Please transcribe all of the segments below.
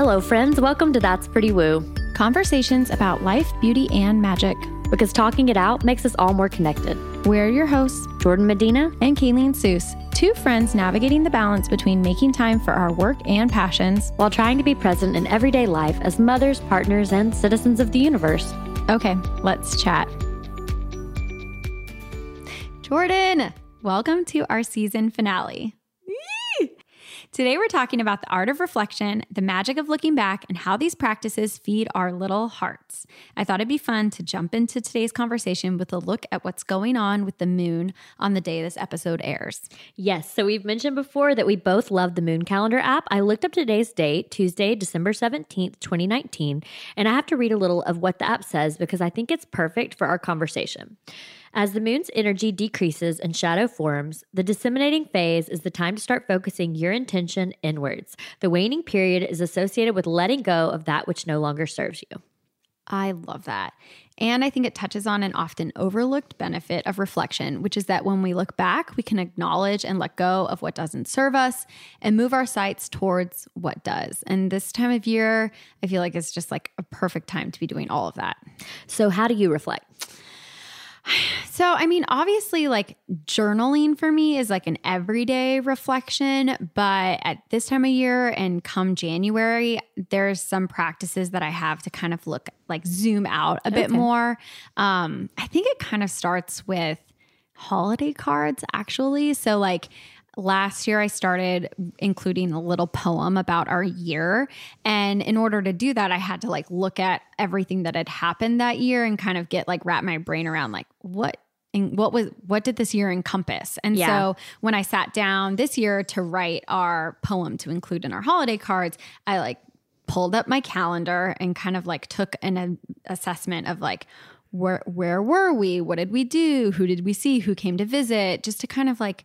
Hello, friends. Welcome to That's Pretty Woo. Conversations about life, beauty, and magic. Because talking it out makes us all more connected. We're your hosts, Jordan Medina and Kayleen Seuss, two friends navigating the balance between making time for our work and passions while trying to be present in everyday life as mothers, partners, and citizens of the universe. Okay, let's chat. Jordan, welcome to our season finale. Today, we're talking about the art of reflection, the magic of looking back, and how these practices feed our little hearts. I thought it'd be fun to jump into today's conversation with a look at what's going on with the moon on the day this episode airs. Yes, so we've mentioned before that we both love the moon calendar app. I looked up today's date, Tuesday, December 17th, 2019, and I have to read a little of what the app says because I think it's perfect for our conversation. As the moon's energy decreases and shadow forms, the disseminating phase is the time to start focusing your intention inwards. The waning period is associated with letting go of that which no longer serves you. I love that. And I think it touches on an often overlooked benefit of reflection, which is that when we look back, we can acknowledge and let go of what doesn't serve us and move our sights towards what does. And this time of year, I feel like it's just like a perfect time to be doing all of that. So, how do you reflect? So, I mean, obviously, like journaling for me is like an everyday reflection, but at this time of year and come January, there's some practices that I have to kind of look like zoom out a bit more. Um, I think it kind of starts with holiday cards, actually. So, like, last year I started including a little poem about our year. And in order to do that, I had to like look at everything that had happened that year and kind of get like wrap my brain around like what and what was what did this year encompass? And yeah. so when i sat down this year to write our poem to include in our holiday cards i like pulled up my calendar and kind of like took an a, assessment of like where where were we? What did we do? Who did we see? Who came to visit? Just to kind of like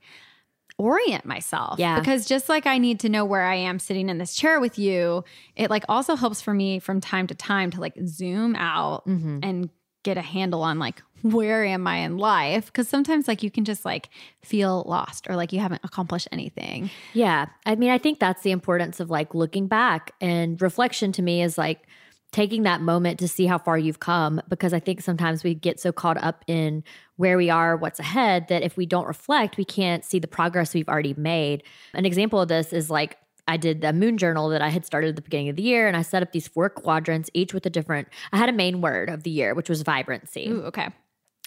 orient myself. Yeah. Because just like I need to know where I am sitting in this chair with you, it like also helps for me from time to time to like zoom out mm-hmm. and get a handle on like where am I in life? Because sometimes like you can just like feel lost or like you haven't accomplished anything. Yeah. I mean, I think that's the importance of like looking back and reflection to me is like taking that moment to see how far you've come because I think sometimes we get so caught up in where we are, what's ahead, that if we don't reflect, we can't see the progress we've already made. An example of this is like I did the moon journal that I had started at the beginning of the year, and I set up these four quadrants, each with a different. I had a main word of the year, which was vibrancy. Ooh, okay.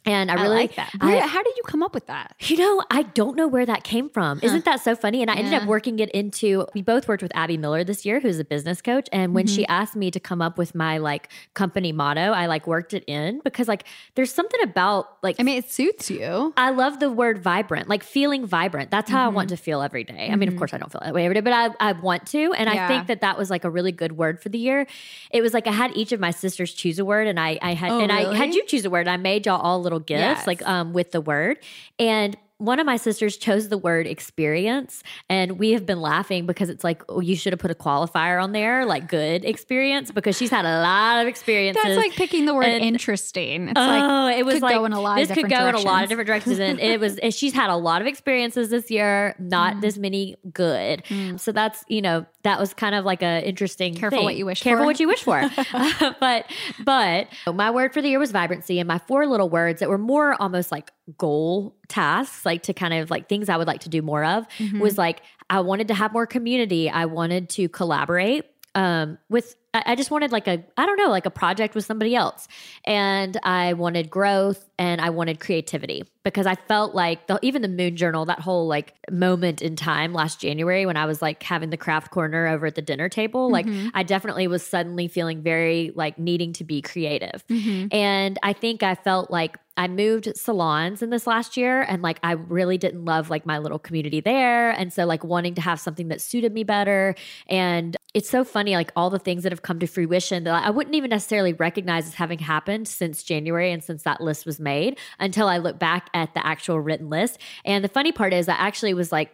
And I really I like that. I, how did you come up with that? You know, I don't know where that came from. Huh. Isn't that so funny? And I yeah. ended up working it into, we both worked with Abby Miller this year, who's a business coach. And when mm-hmm. she asked me to come up with my like company motto, I like worked it in because like there's something about like, I mean, it suits you. I love the word vibrant, like feeling vibrant. That's how mm-hmm. I want mm-hmm. to feel every day. I mean, of mm-hmm. course, I don't feel that way every day, but I, I want to. And yeah. I think that that was like a really good word for the year. It was like I had each of my sisters choose a word and I, I had, oh, and really? I had you choose a word. And I made y'all all little gifts. Yes. Like, um, with the word. And one of my sisters chose the word experience and we have been laughing because it's like oh, you should have put a qualifier on there like good experience because she's had a lot of experiences that's like picking the word and, interesting it's oh like, it was like go in a lot this could go directions. in a lot of different directions and it was she's had a lot of experiences this year not mm. this many good mm. so that's you know that was kind of like a interesting careful thing. what you wish careful for. what you wish for but but my word for the year was vibrancy and my four little words that were more almost like goal tasks like to kind of like things i would like to do more of mm-hmm. was like i wanted to have more community i wanted to collaborate um, with I just wanted like a I don't know like a project with somebody else, and I wanted growth and I wanted creativity because I felt like the, even the Moon Journal that whole like moment in time last January when I was like having the craft corner over at the dinner table, like mm-hmm. I definitely was suddenly feeling very like needing to be creative, mm-hmm. and I think I felt like I moved salons in this last year and like I really didn't love like my little community there. And so like wanting to have something that suited me better. And it's so funny, like all the things that have come to fruition that I wouldn't even necessarily recognize as having happened since January and since that list was made until I look back at the actual written list. And the funny part is I actually was like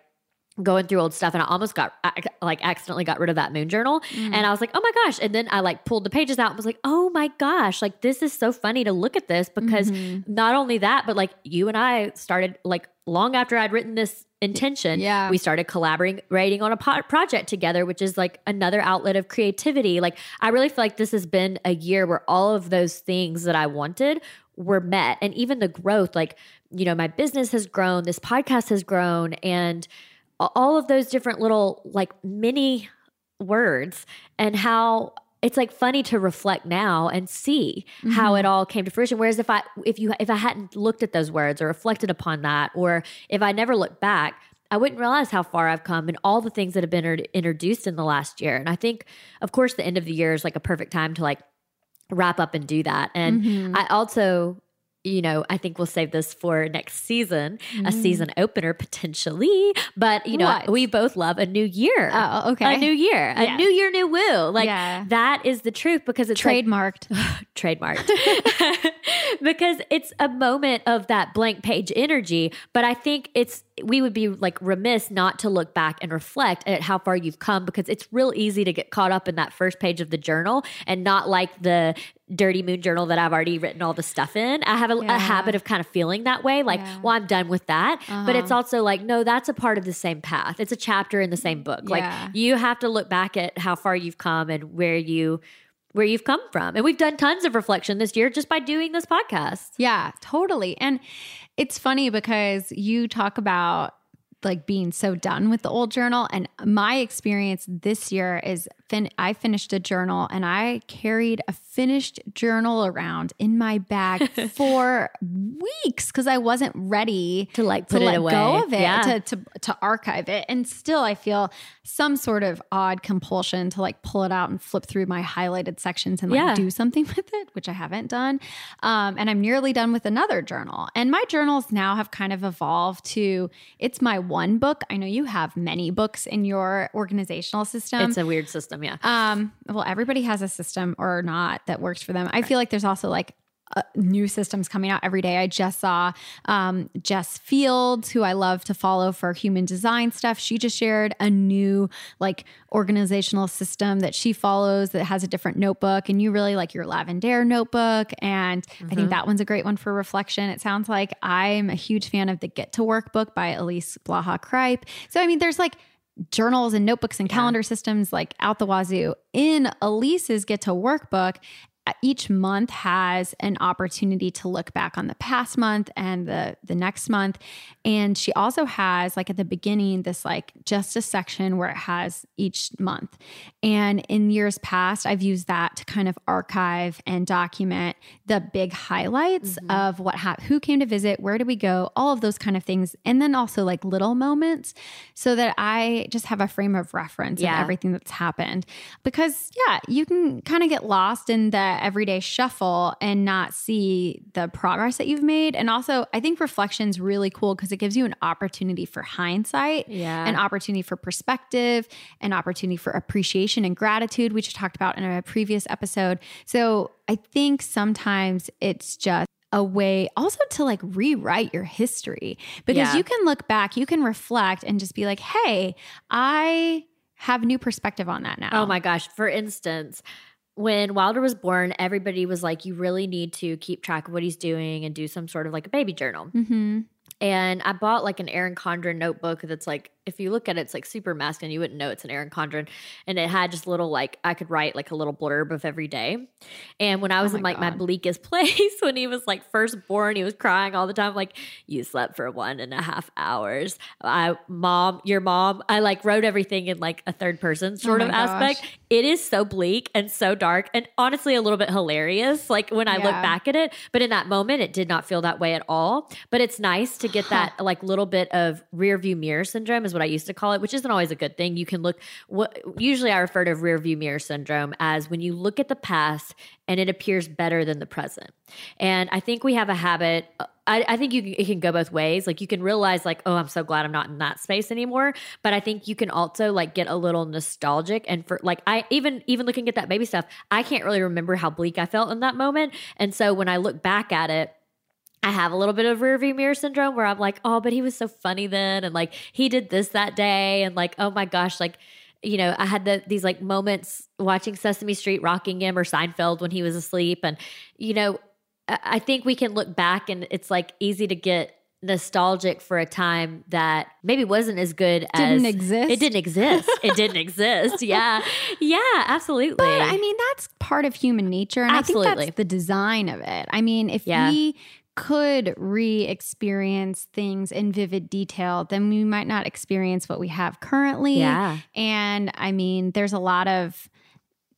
going through old stuff and I almost got like accidentally got rid of that moon journal mm. and I was like oh my gosh and then I like pulled the pages out and was like oh my gosh like this is so funny to look at this because mm-hmm. not only that but like you and I started like long after I'd written this intention. Yeah. We started collaborating writing on a po- project together, which is like another outlet of creativity. Like, I really feel like this has been a year where all of those things that I wanted were met. And even the growth, like, you know, my business has grown, this podcast has grown, and all of those different little like mini words and how it's like funny to reflect now and see mm-hmm. how it all came to fruition whereas if i if you if i hadn't looked at those words or reflected upon that or if i never looked back i wouldn't realize how far i've come and all the things that have been introduced in the last year and i think of course the end of the year is like a perfect time to like wrap up and do that and mm-hmm. i also you know, I think we'll save this for next season, mm. a season opener potentially. But you know, what? we both love a new year. Oh, okay. A new year, a new year, new woo. Like yeah. that is the truth because it's trademarked. Like, trademarked. because it's a moment of that blank page energy. But I think it's we would be like remiss not to look back and reflect at how far you've come because it's real easy to get caught up in that first page of the journal and not like the dirty moon journal that I've already written all the stuff in. I have a, yeah. a habit of kind of feeling that way, like, yeah. well, I'm done with that. Uh-huh. But it's uh-huh. also like, no, that's a part of the same path. It's a chapter in the same book. Yeah. Like you have to look back at how far you've come and where you where you've come from. And we've done tons of reflection this year just by doing this podcast. Yeah, totally. And it's funny because you talk about like being so done with the old journal and my experience this year is fin- I finished a journal and I carried a finished journal around in my bag for weeks because I wasn't ready to like put to it away. go of it yeah. to, to to archive it and still I feel some sort of odd compulsion to like pull it out and flip through my highlighted sections and like yeah. do something with it which I haven't done um, and I'm nearly done with another journal and my journals now have kind of evolved to it's my one book I know you have many books in your organizational system it's a weird system yeah. Um, well, everybody has a system or not that works for them. I feel like there's also like uh, new systems coming out every day. I just saw um, Jess Fields, who I love to follow for human design stuff. She just shared a new like organizational system that she follows that has a different notebook. And you really like your Lavender notebook. And mm-hmm. I think mm-hmm. that one's a great one for reflection. It sounds like I'm a huge fan of the Get to Work book by Elise Blaha Cripe. So, I mean, there's like, journals and notebooks and calendar yeah. systems like out the wazoo in Elise's Get to Workbook each month has an opportunity to look back on the past month and the the next month and she also has like at the beginning this like just a section where it has each month and in years past I've used that to kind of archive and document the big highlights mm-hmm. of what happened who came to visit where do we go all of those kind of things and then also like little moments so that I just have a frame of reference yeah. of everything that's happened because yeah you can kind of get lost in everyday shuffle and not see the progress that you've made. And also, I think reflection's really cool because it gives you an opportunity for hindsight, yeah. an opportunity for perspective, an opportunity for appreciation and gratitude, which I talked about in a previous episode. So I think sometimes it's just a way also to like rewrite your history because yeah. you can look back, you can reflect and just be like, hey, I have new perspective on that now. Oh my gosh. For instance, when Wilder was born, everybody was like, you really need to keep track of what he's doing and do some sort of like a baby journal. Mm-hmm. And I bought like an Erin Condren notebook that's like if you look at it, it's like super masculine. You wouldn't know it's an Erin Condren. And it had just little like I could write like a little blurb of every day. And when I was oh in like God. my bleakest place, when he was like first born, he was crying all the time, like, you slept for one and a half hours. I mom, your mom, I like wrote everything in like a third person sort oh of aspect. It is so bleak and so dark and honestly a little bit hilarious, like when I yeah. look back at it. But in that moment, it did not feel that way at all. But it's nice to get that like little bit of rear view mirror syndrome what I used to call it, which isn't always a good thing. You can look what usually I refer to rear view mirror syndrome as when you look at the past and it appears better than the present. And I think we have a habit. Uh, I, I think you it can go both ways. Like you can realize, like, oh, I'm so glad I'm not in that space anymore. But I think you can also like get a little nostalgic. And for like, I even even looking at that baby stuff, I can't really remember how bleak I felt in that moment. And so when I look back at it I have a little bit of rear view mirror syndrome where I'm like, oh, but he was so funny then. And like, he did this that day. And like, oh my gosh, like, you know, I had the, these like moments watching Sesame Street rocking him or Seinfeld when he was asleep. And, you know, I think we can look back and it's like easy to get nostalgic for a time that maybe wasn't as good as Didn't exist? It didn't exist. it didn't exist. Yeah. Yeah, absolutely. But I mean, that's part of human nature. And I think Absolutely. that's the design of it. I mean, if Yeah. we could re experience things in vivid detail, then we might not experience what we have currently. yeah. And I mean, there's a lot of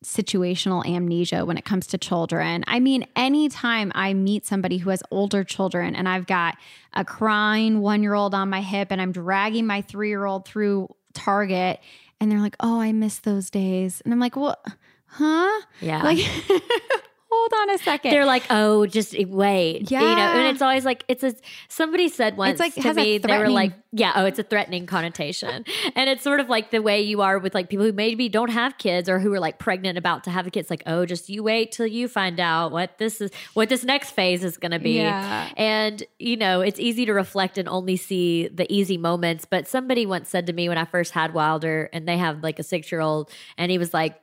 situational amnesia when it comes to children. I mean, anytime I meet somebody who has older children and I've got a crying one year old on my hip and I'm dragging my three year old through Target and they're like, oh, I miss those days. And I'm like, what? Huh? Yeah. Like, hold on a second. they're like, oh, just eh, wait. Yeah. You know, and it's always like, it's a, somebody said once it's like- to me, they were like, yeah, oh, it's a threatening connotation. and it's sort of like the way you are with like people who maybe don't have kids or who are like pregnant about to have a kid. It's like, oh, just you wait till you find out what this is, what this next phase is going to be. Yeah. And, you know, it's easy to reflect and only see the easy moments. But somebody once said to me when I first had Wilder, and they have like a six year old, and he was like,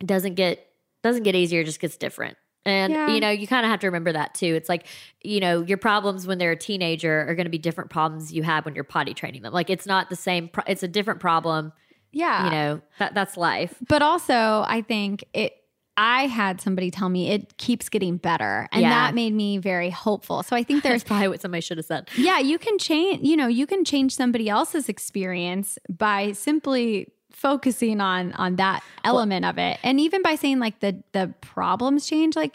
it doesn't get doesn't get easier, it just gets different. And Yeah. you know, you kind of have to remember that too. It's like, you know, your problems when they're a teenager are going to be different problems you have when you're potty training them. Like it's not the same pro- it's a different problem, yeah. you know. That that's life. But also, I think it. I had somebody tell me it keeps getting better, and Yeah. that made me very hopeful. So I think there's probably what somebody should have said. yeah, you can change, you know, you can change somebody else's experience by simply focusing on on that element of it. And even by saying like the the problems change like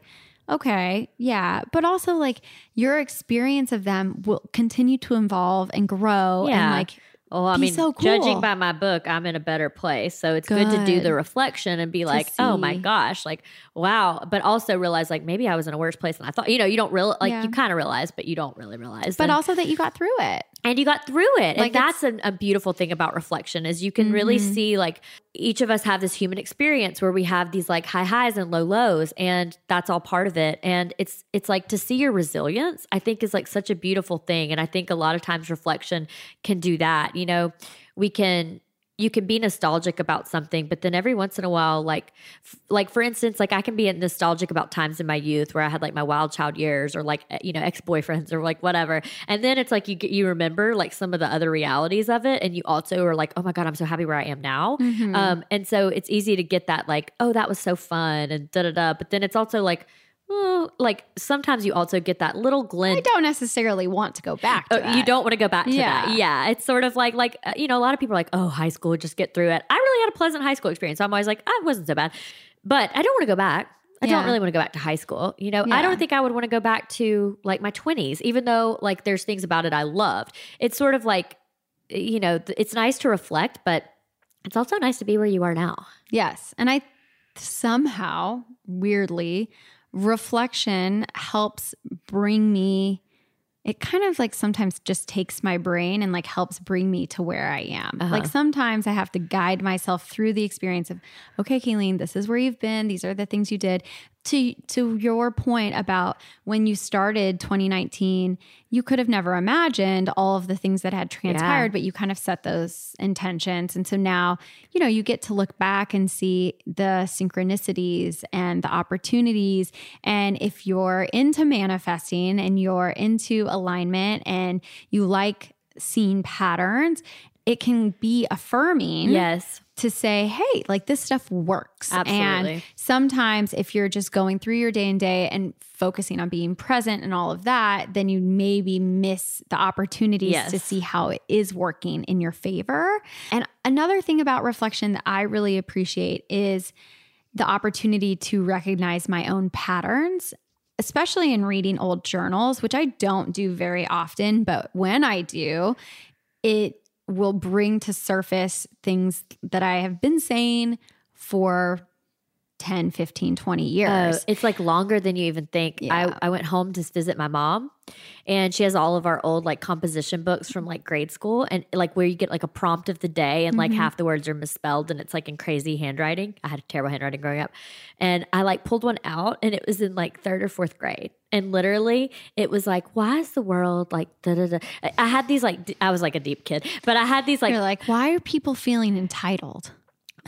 okay, yeah, but also like your experience of them will continue to evolve and grow and Yeah. like Well, I mean, so cool. judging by my book, I'm in a better place. So it's good, to do the reflection and be like, oh my gosh, like, wow. But also realize, like, maybe I was in a worse place than I thought. You know, you don't real like, Yeah. you kind of realize, but you don't really realize. but And- also that you got through it. And you got through it. Like, and that's a, a beautiful thing about reflection is you can really Mhm. see like each of us have this human experience where we have these like high highs and low lows and that's all part of it. And it's it's like to see your resilience i think is like such a beautiful thing. And i think a lot of times reflection can do that. You know we can you can be nostalgic about something but then every once in a while like f- like for instance like i can be nostalgic about times in my youth where i had like my wild child years or like eh, you know ex-boyfriends or like whatever. And then it's like you get you remember like some of the other realities of it and you also are like oh my god i'm so happy where i am now. Mm-hmm. um and so it's easy to get that like oh that was so fun and da da da. But then it's also like oh like sometimes you also get that little glint. I don't necessarily want to go back to Oh, you don't want to go back to Yeah. that. Yeah. It's sort of like, like, uh, you know, a lot of people are like, oh, high school, just get through it. I really had a pleasant high school experience. So I'm always like, ah, it wasn't so bad. But I don't want to go back. I don't really want to go back to high school. You know, I don't think I would want to go back to like my 20s, even though like there's things about it I loved. It's sort of like, you know, it's nice to reflect, but it's also nice to be where you are now. Yes. And I somehow, weirdly, reflection helps bring me, it kind of like sometimes just takes my brain and like helps bring me to where I am. Uh-huh. Like sometimes I have to guide myself through the experience of, okay, Kayleen, this is where you've been. These are the things you did. To, to your point about when you started 2019, you could have never imagined all of the things that had transpired, but you kind of set those intentions. And so now, you know, you get to look back and see the synchronicities and the opportunities. And if you're into manifesting and you're into alignment and you like seeing patterns, it can be affirming Yes. To say, hey, like this stuff works. Absolutely. And sometimes if you're just going through your day and day and focusing on being present and all of that, then you maybe miss the opportunities Yes. to see how it is working in your favor. And another thing about reflection that I really appreciate is the opportunity to recognize my own patterns. Especially in reading old journals, which I don't do very often, but when I do, it will bring to surface things that I have been saying for 10, 15, 20 Oh, years. it's like longer than you even think. Yeah. I, I went home to visit my mom and she has all of our old like composition books from like grade school and like where you get like a prompt of the day and like Mhm. half the words are misspelled and it's like in crazy handwriting. I had terrible handwriting growing up. And I like pulled one out and it was in like third or fourth grade. And literally it was like, why is the world like da da da? I had these like, I was like a deep kid, but I had these like You're like, why are people feeling entitled?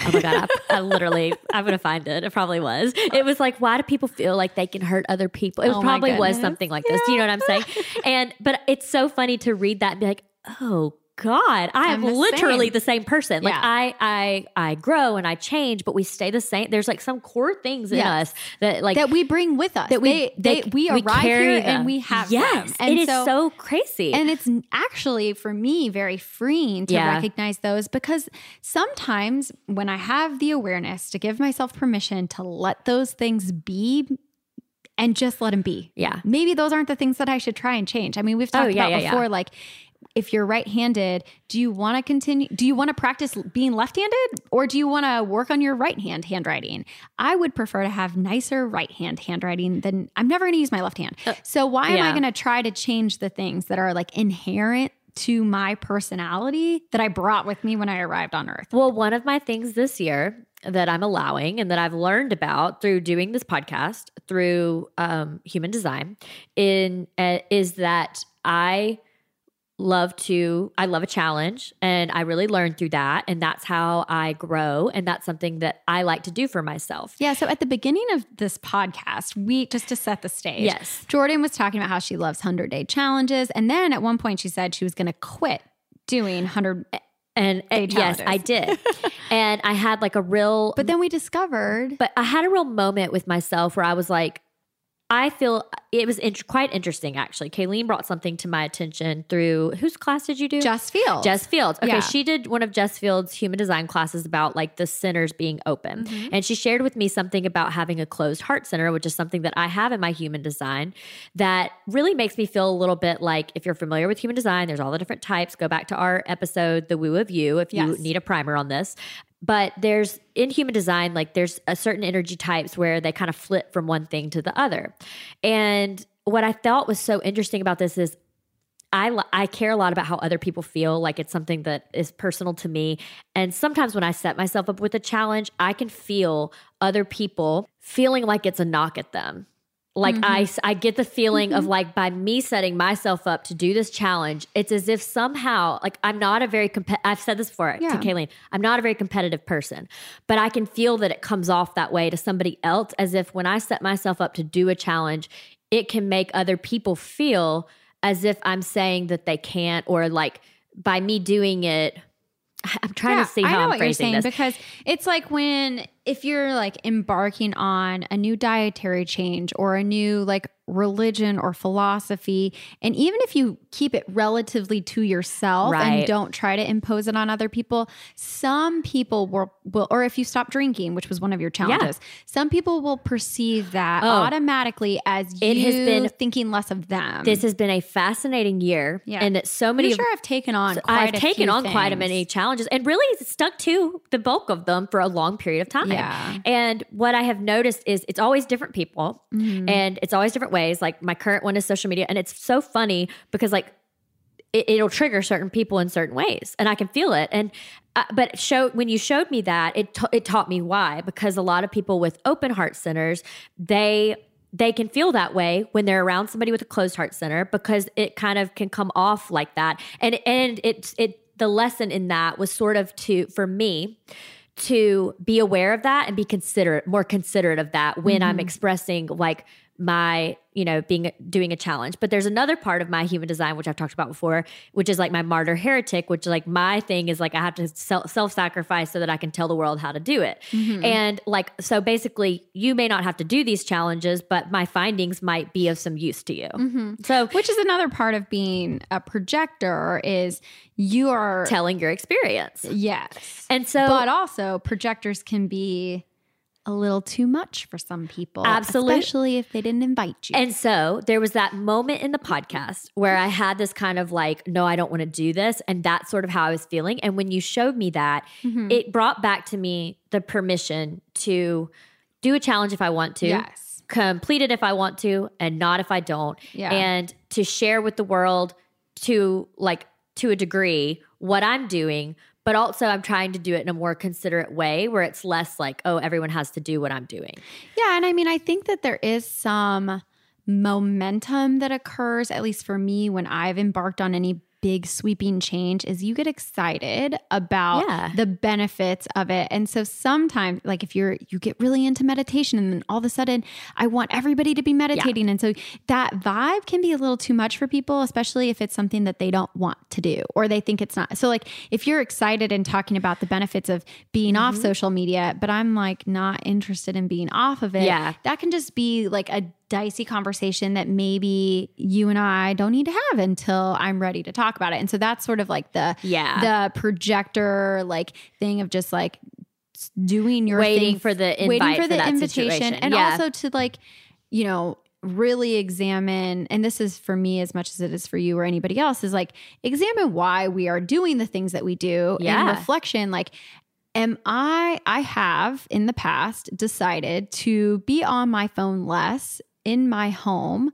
Oh my god! I, I literally, I'm gonna find it. It probably was. It was like, why do people feel like they can hurt other people? It Oh probably was something like this. Do you know what I'm saying? And but it's so funny to read that and be like, oh God, I am literally same. the same person. Like Yeah. I, I, I grow and I change, but we stay the same. There's like some core things in Yes. us that like that we bring with us. that we they, they, they- we arrive here them. and we have yes, them. And it is so, crazy. And it's actually for me very freeing to Yeah. recognize those because sometimes when I have the awareness to give myself permission to let those things be and just let them be. yeah, Maybe those aren't the things that I should try and change. I mean, we've Oh, talked yeah, about yeah, yeah. before, like, if you're right handed, do you want to continue? Do you want to practice being left handed or do you want to work on your right hand handwriting? I would prefer to have nicer right hand handwriting than I'm never going to use my left hand. So, why am I Uh, going to try to change the things that are like inherent to my personality that I brought with me when I arrived on earth? Well, one of my things this year that I'm allowing and that I've learned about through doing this podcast through um, human design in uh, is that I love to I love a challenge and I really learned through that and that's how I grow and that's something that I like to do for myself. Yeah. So at the beginning of this podcast, we just to set the stage. Yes. Jordan was talking about how she loves 100 day challenges. And then at one point, she said she was going to quit doing 100. And, and yes. I did. and I had like a real But then we discovered. but I had a real moment with myself where I was like, I feel it was quite interesting actually. Kayleen brought something to my attention through whose class did you do? Jess Fields. Jess Fields. Okay, Yeah. she did one of Jess Fields' human design classes about like the centers being open. Mm-hmm. And she shared with me something about having a closed heart center, which is something that I have in my human design that really makes me feel a little bit like if you're familiar with human design, there's all the different types. Go back to our episode, The Woo of You, if you Yes. need a primer on this. But there's in human design, like there's a certain energy types where they kind of flip from one thing to the other. And what I felt was so interesting about this is I I care a lot about how other people feel. Like it's something that is personal to me. And sometimes when I set myself up with a challenge, I can feel other people feeling like it's a knock at them. Like mm-hmm. I, I get the feeling of mm-hmm. like by me setting myself up to do this challenge, it's as if somehow like I'm not a very comp- I've said this before Yeah. to Kayleen. I'm not a very competitive person, but I can feel that it comes off that way to somebody else as if when I set myself up to do a challenge, it can make other people feel as if I'm saying that they can't or like by me doing it I'm trying Yeah, to see I how know I'm what you're phrasing saying this. because it's like when if you're like embarking on a new dietary change or a new like religion or philosophy and even if you keep it relatively to yourself Right. and don't try to impose it on other people some people will, will or if you stop drinking which was one of your challenges some people will perceive that Oh. automatically as It you has been- thinking less of them This has been a fascinating year, Yeah. and so many I'm sure I've taken on quite I've a taken on quite a many challenges and really stuck to the bulk of them for a long period of time. Yeah. And what I have noticed is it's always different people Mm-hmm. and it's always different ways. Like my current one is social media. And it's so funny because like it, it'll trigger certain people in certain ways and I can feel it. And uh, but show when you showed me that it ta- it taught me why because a lot of people with open heart centers they they can feel that way when they're around somebody with a closed heart center because it kind of can come off like that. And and it it the lesson in that was sort of to for me to be aware of that and be considerate more considerate of that when I'm mm-hmm. expressing like my you know being doing a challenge. But there's another part of my human design which i've talked about before which is like my martyr heretic which like my thing is like i have to self sacrifice so that i can tell the world how to do it. Mm-hmm. And like so basically you may not have to do these challenges but my findings might be of some use to you. Mm-hmm. So Which is another part of being a projector is you are telling your experience. Yes. and so but also projectors can be a little too much for some people. Absolute- Especially if they didn't invite you. And so there was that moment in the podcast where I had this kind of like, no, I don't want to do this. And that's sort of how I was feeling. And when you showed me that, Mm-hmm. it brought back to me the permission to do a challenge if I want to. yes. Complete it if I want to, and not if I don't. Yeah. And to share with the world to like to a degree what I'm doing, but also I'm trying to do it in a more considerate way where it's less like, oh, everyone has to do what I'm doing. Yeah, and I mean, I think that there is some momentum that occurs, at least for me, when I've embarked on any big sweeping change is you get excited about Yeah. the benefits of it. And so sometimes like if you're you get really into meditation and then all of a sudden I want everybody to be meditating and so that vibe can be a little too much for people especially if it's something that they don't want to do or they think it's not. So like if you're excited and talking about the benefits of being off Mm-hmm. social media but I'm like not interested in being off of it. Yeah. That can just be like a dicey conversation that maybe you and I don't need to have until I'm ready to talk about it. And so that's sort of like the Yeah. the projector like thing of just like doing your Waiting thing, for the waiting for for the invitation situation. and Yeah. also to like you know really examine and this is for me as much as it is for you or anybody else is like examine why we are doing the things that we do in Yeah. reflection like am i i have in the past decided to be on my phone less in my home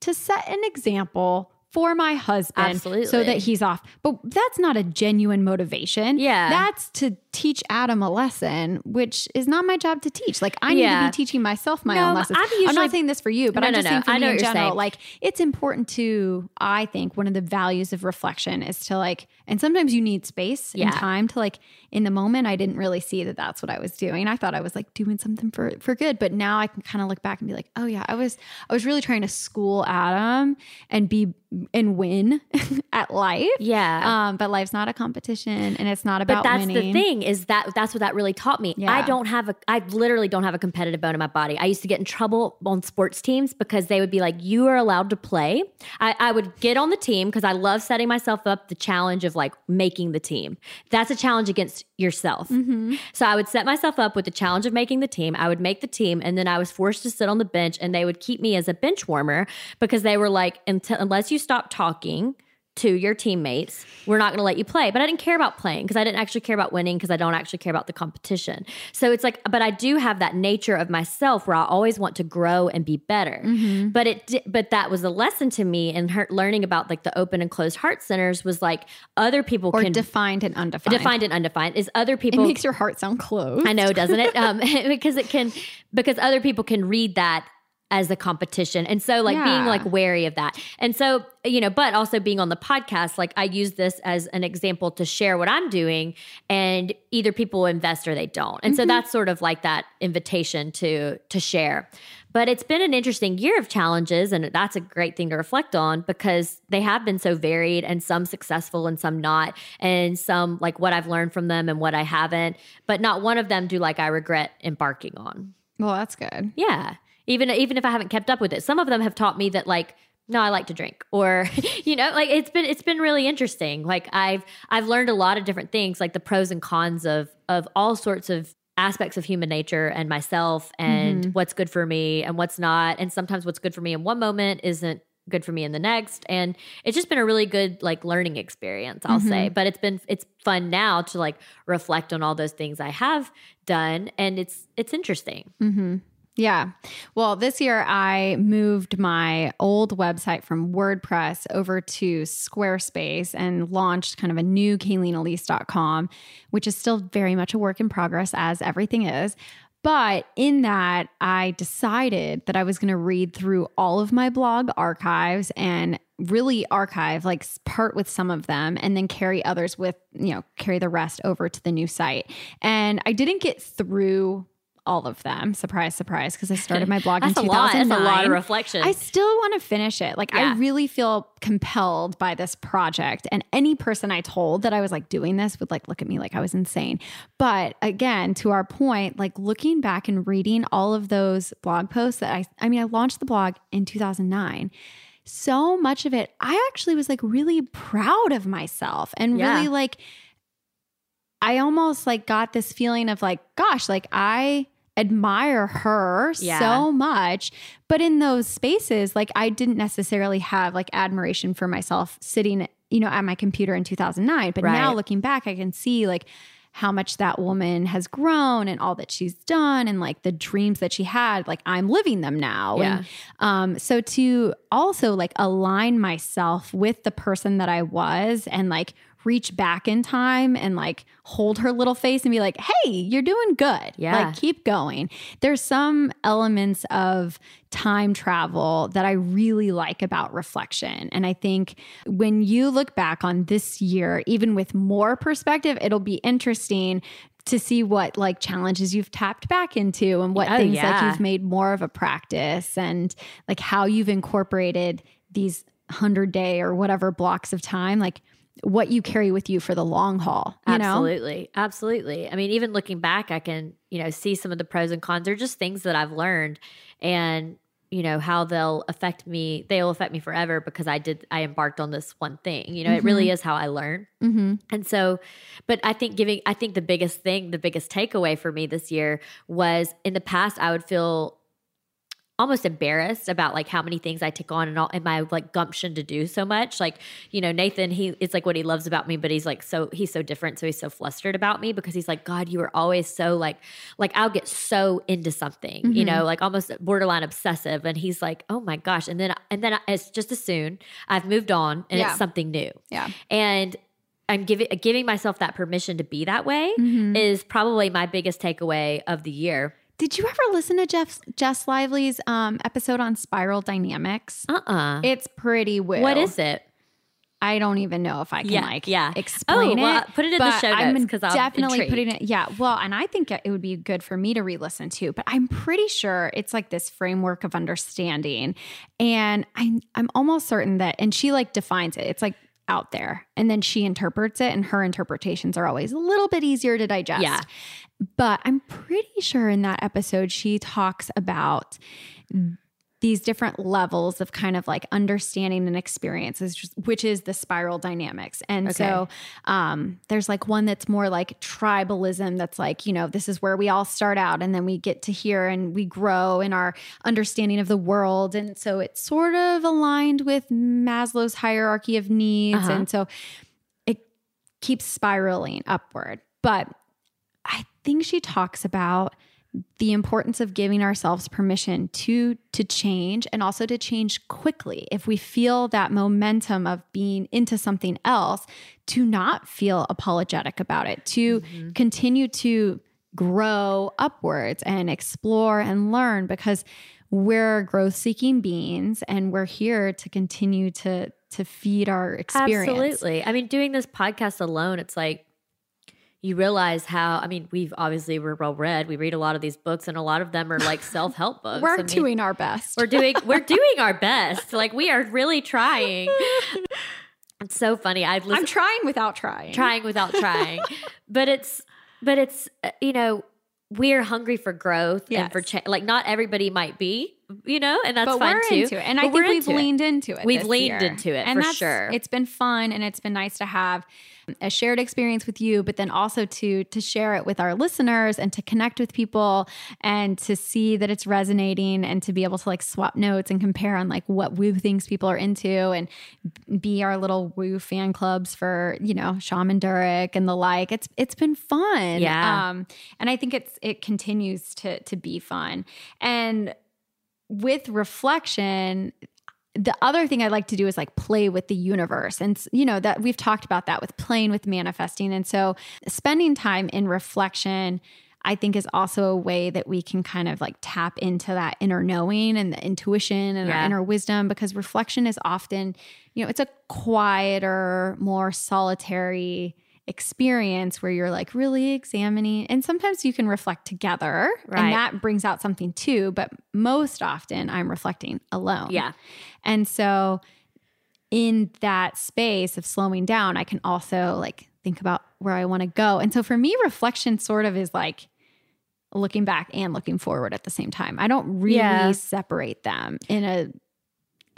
to set an example for my husband so that he's off but that's not a genuine motivation Yeah. that's to teach adam a lesson which is not my job to teach like i need to be teaching myself my No, own lessons I'm i'm not saying this for you but No, i'm just no. saying for I me in general saying. like it's important to i think one of the values of reflection is to like and sometimes you need space Yeah. and time to like in the moment i didn't really see that that's what i was doing i thought i was like doing something for for good but now i can kind of look back and be like oh yeah i was i was really trying to school adam and be and win at life Yeah. um but life's not a competition and it's not about but that's winning the thing is that that's what that really taught me. Yeah. I don't have a I literally don't have a competitive bone in my body. I used to get in trouble on sports teams because they would be like, "You are allowed to play." I, I would get on the team because I love setting myself up the challenge of like making the team. That's a challenge against yourself. Mm-hmm. So I would set myself up with the challenge of making the team. I would make the team, and then I was forced to sit on the bench, and they would keep me as a bench warmer because they were like, until unless you stop talking to your teammates, we're not going to let you play. But I didn't care about playing because I didn't actually care about winning because I don't actually care about the competition. So it's like, but I do have that nature of myself where I always want to grow and be better. Mm-hmm. But it, but that was a lesson to me, and her learning about like the open and closed heart centers was like other people or can defined and undefined defined and undefined is other people. it makes your heart sound closed I know, doesn't it? Um, because it can, because other people can read that as a competition. And so, like, being like wary of that. And so, you know, but also being on the podcast, like, I use this as an example to share what I'm doing, and either people invest or they don't. And so mm-hmm. that's sort of like that invitation to to share. But it's been an interesting year of challenges, and that's a great thing to reflect on because they have been so varied and some successful and some not, and some like what I've learned from them and what I haven't. But not one of them do like I regret embarking on. well that's good Yeah. Even even if I haven't kept up with it. Some of them have taught me that like no, I like to drink or you know, like it's been it's been really interesting. Like I've I've learned a lot of different things like the pros and cons of of all sorts of aspects of human nature and myself and mm-hmm. what's good for me and what's not. And sometimes what's good for me in one moment isn't good for me in the next. And it's just been a really good like learning experience I'll say. Mm-hmm. But it's been it's fun now to like reflect on all those things I have done and it's it's interesting mm-hmm. Yeah. Well, this year I moved my old website from WordPress over to Squarespace and launched kind of a new KayleenElise.com, which is still very much a work in progress, as everything is. But in that, I decided that I was going to read through all of my blog archives and really archive, like part with some of them, and then carry others with, you know, carry the rest over to the new site. And I didn't get through all of them. Surprise, surprise, because I started my blog in That's a lot. That's a lot of reflection. I still want to finish it. Like Yeah. I really feel compelled by this project. And any person I told that I was like doing this would like look at me like I was insane. But again, to our point, like looking back and reading all of those blog posts that I I mean, I launched the blog in 2009. So much of it, I actually was like really proud of myself and Yeah. really like I almost like got this feeling of like, gosh, like I admire her Yeah. so much. But in those spaces, like I didn't necessarily have like admiration for myself sitting, you know, at my computer in 2009. But now looking back, I can see like how much that woman has grown and all that she's done and like the dreams that she had like i'm living them now Yeah. and um so to also like align myself with the person that i was and like reach back in time and like hold her little face and be like, hey, you're doing good. Yeah. Like, keep going. There's some elements of time travel that I really like about reflection. And I think when you look back on this year, even with more perspective, it'll be interesting to see what like challenges you've tapped back into and what Oh, things yeah. like you've made more of a practice and like how you've incorporated these 100 day or whatever blocks of time like what you carry with you for the long haul you know? Absolutely. Absolutely. I mean even looking back i can you know see some of the pros and cons. They're just things that i've learned and you know how they'll affect me they'll affect me forever because i did i embarked on this one thing you know? It really is how i learn. Mm-hmm. and so but i think giving i think the biggest thing the biggest takeaway for me this year was in the past i would feel almost embarrassed about like how many things I take on and all and my like gumption to do so much. Like, you know, Nathan, he it's like what he loves about me, but he's like so he's so different. So he's so flustered about me because he's like, God, you are always so like like I'll get so into something, you know, like almost borderline obsessive. And he's like, oh my gosh. And then and then it's just as soon I've moved on and Yeah. it's something new. yeah And I'm giving giving myself that permission to be that way Mhm. is probably my biggest takeaway of the year. Did you ever listen to jeff jess lively's um, episode on spiral dynamics Uh-uh. it's pretty weird what is it? I don't even know if I can Yeah, like yeah. explain Oh, well, it. put it in the show I'm notes 'cause I'm definitely putting it. Yeah, well, and I think it would be good for me to re-listen to. But I'm pretty sure it's like this framework of understanding, and I'm I'm almost certain that. And she like defines it. It's like out there, and then she interprets it, and her interpretations are always a little bit easier to digest. Yeah. But I'm pretty sure in that episode she talks about these different levels of kind of like understanding and experiences, which is the spiral dynamics. And so um, there's like one that's more like tribalism, that's like, you know, this is where we all start out and then we get to here and we grow in our understanding of the world. And so it's sort of aligned with Maslow's hierarchy of needs. Uh-huh. And so it keeps spiraling upward. But I think she talks about the importance of giving ourselves permission to to change and also to change quickly. If we feel that momentum of being into something else to not feel apologetic about it to mm-hmm. continue to grow upwards and explore and learn because we're growth seeking beings and we're here to continue to to feed our experience. Absolutely. I mean, doing this podcast alone, it's like you realize how. I mean, we've obviously we're well read. We read a lot of these books, and a lot of them are like self help books. we're I mean, doing our best We're doing we're doing our best. Like we are really trying. It's so funny. I've i'm trying without trying trying without trying, but it's but it's uh, you know we're hungry for growth and for change. Like not everybody might be, you know, and that's but fine we're too. into it, and I think we've into it. leaned into it. We've leaned year. into it, and for that's- sure. It's been fun, and it's been nice to have a shared experience with you, but then also to to share it with our listeners and to connect with people and to see that it's resonating and to be able to like swap notes and compare on like what woo things people are into and be our little woo fan clubs for you know Shaman Durek and the like. It's it's been fun, Yeah. Um, and I think it's it continues to to be fun and with reflection the other thing I like to do is like play with the universe. And, you know, that we've talked about that with playing with manifesting. And so spending time in reflection, I think is also a way that we can kind of like tap into that inner knowing and the intuition and our inner wisdom because reflection is often, you know, it's a quieter, more solitary experience where you're like really examining and sometimes you can reflect together Right. and that brings out something too but most often i'm reflecting alone Yeah. and so in that space of slowing down, I can also like think about where I want to go. And so for me, reflection sort of is like looking back and looking forward at the same time. I don't really Yeah. separate them in a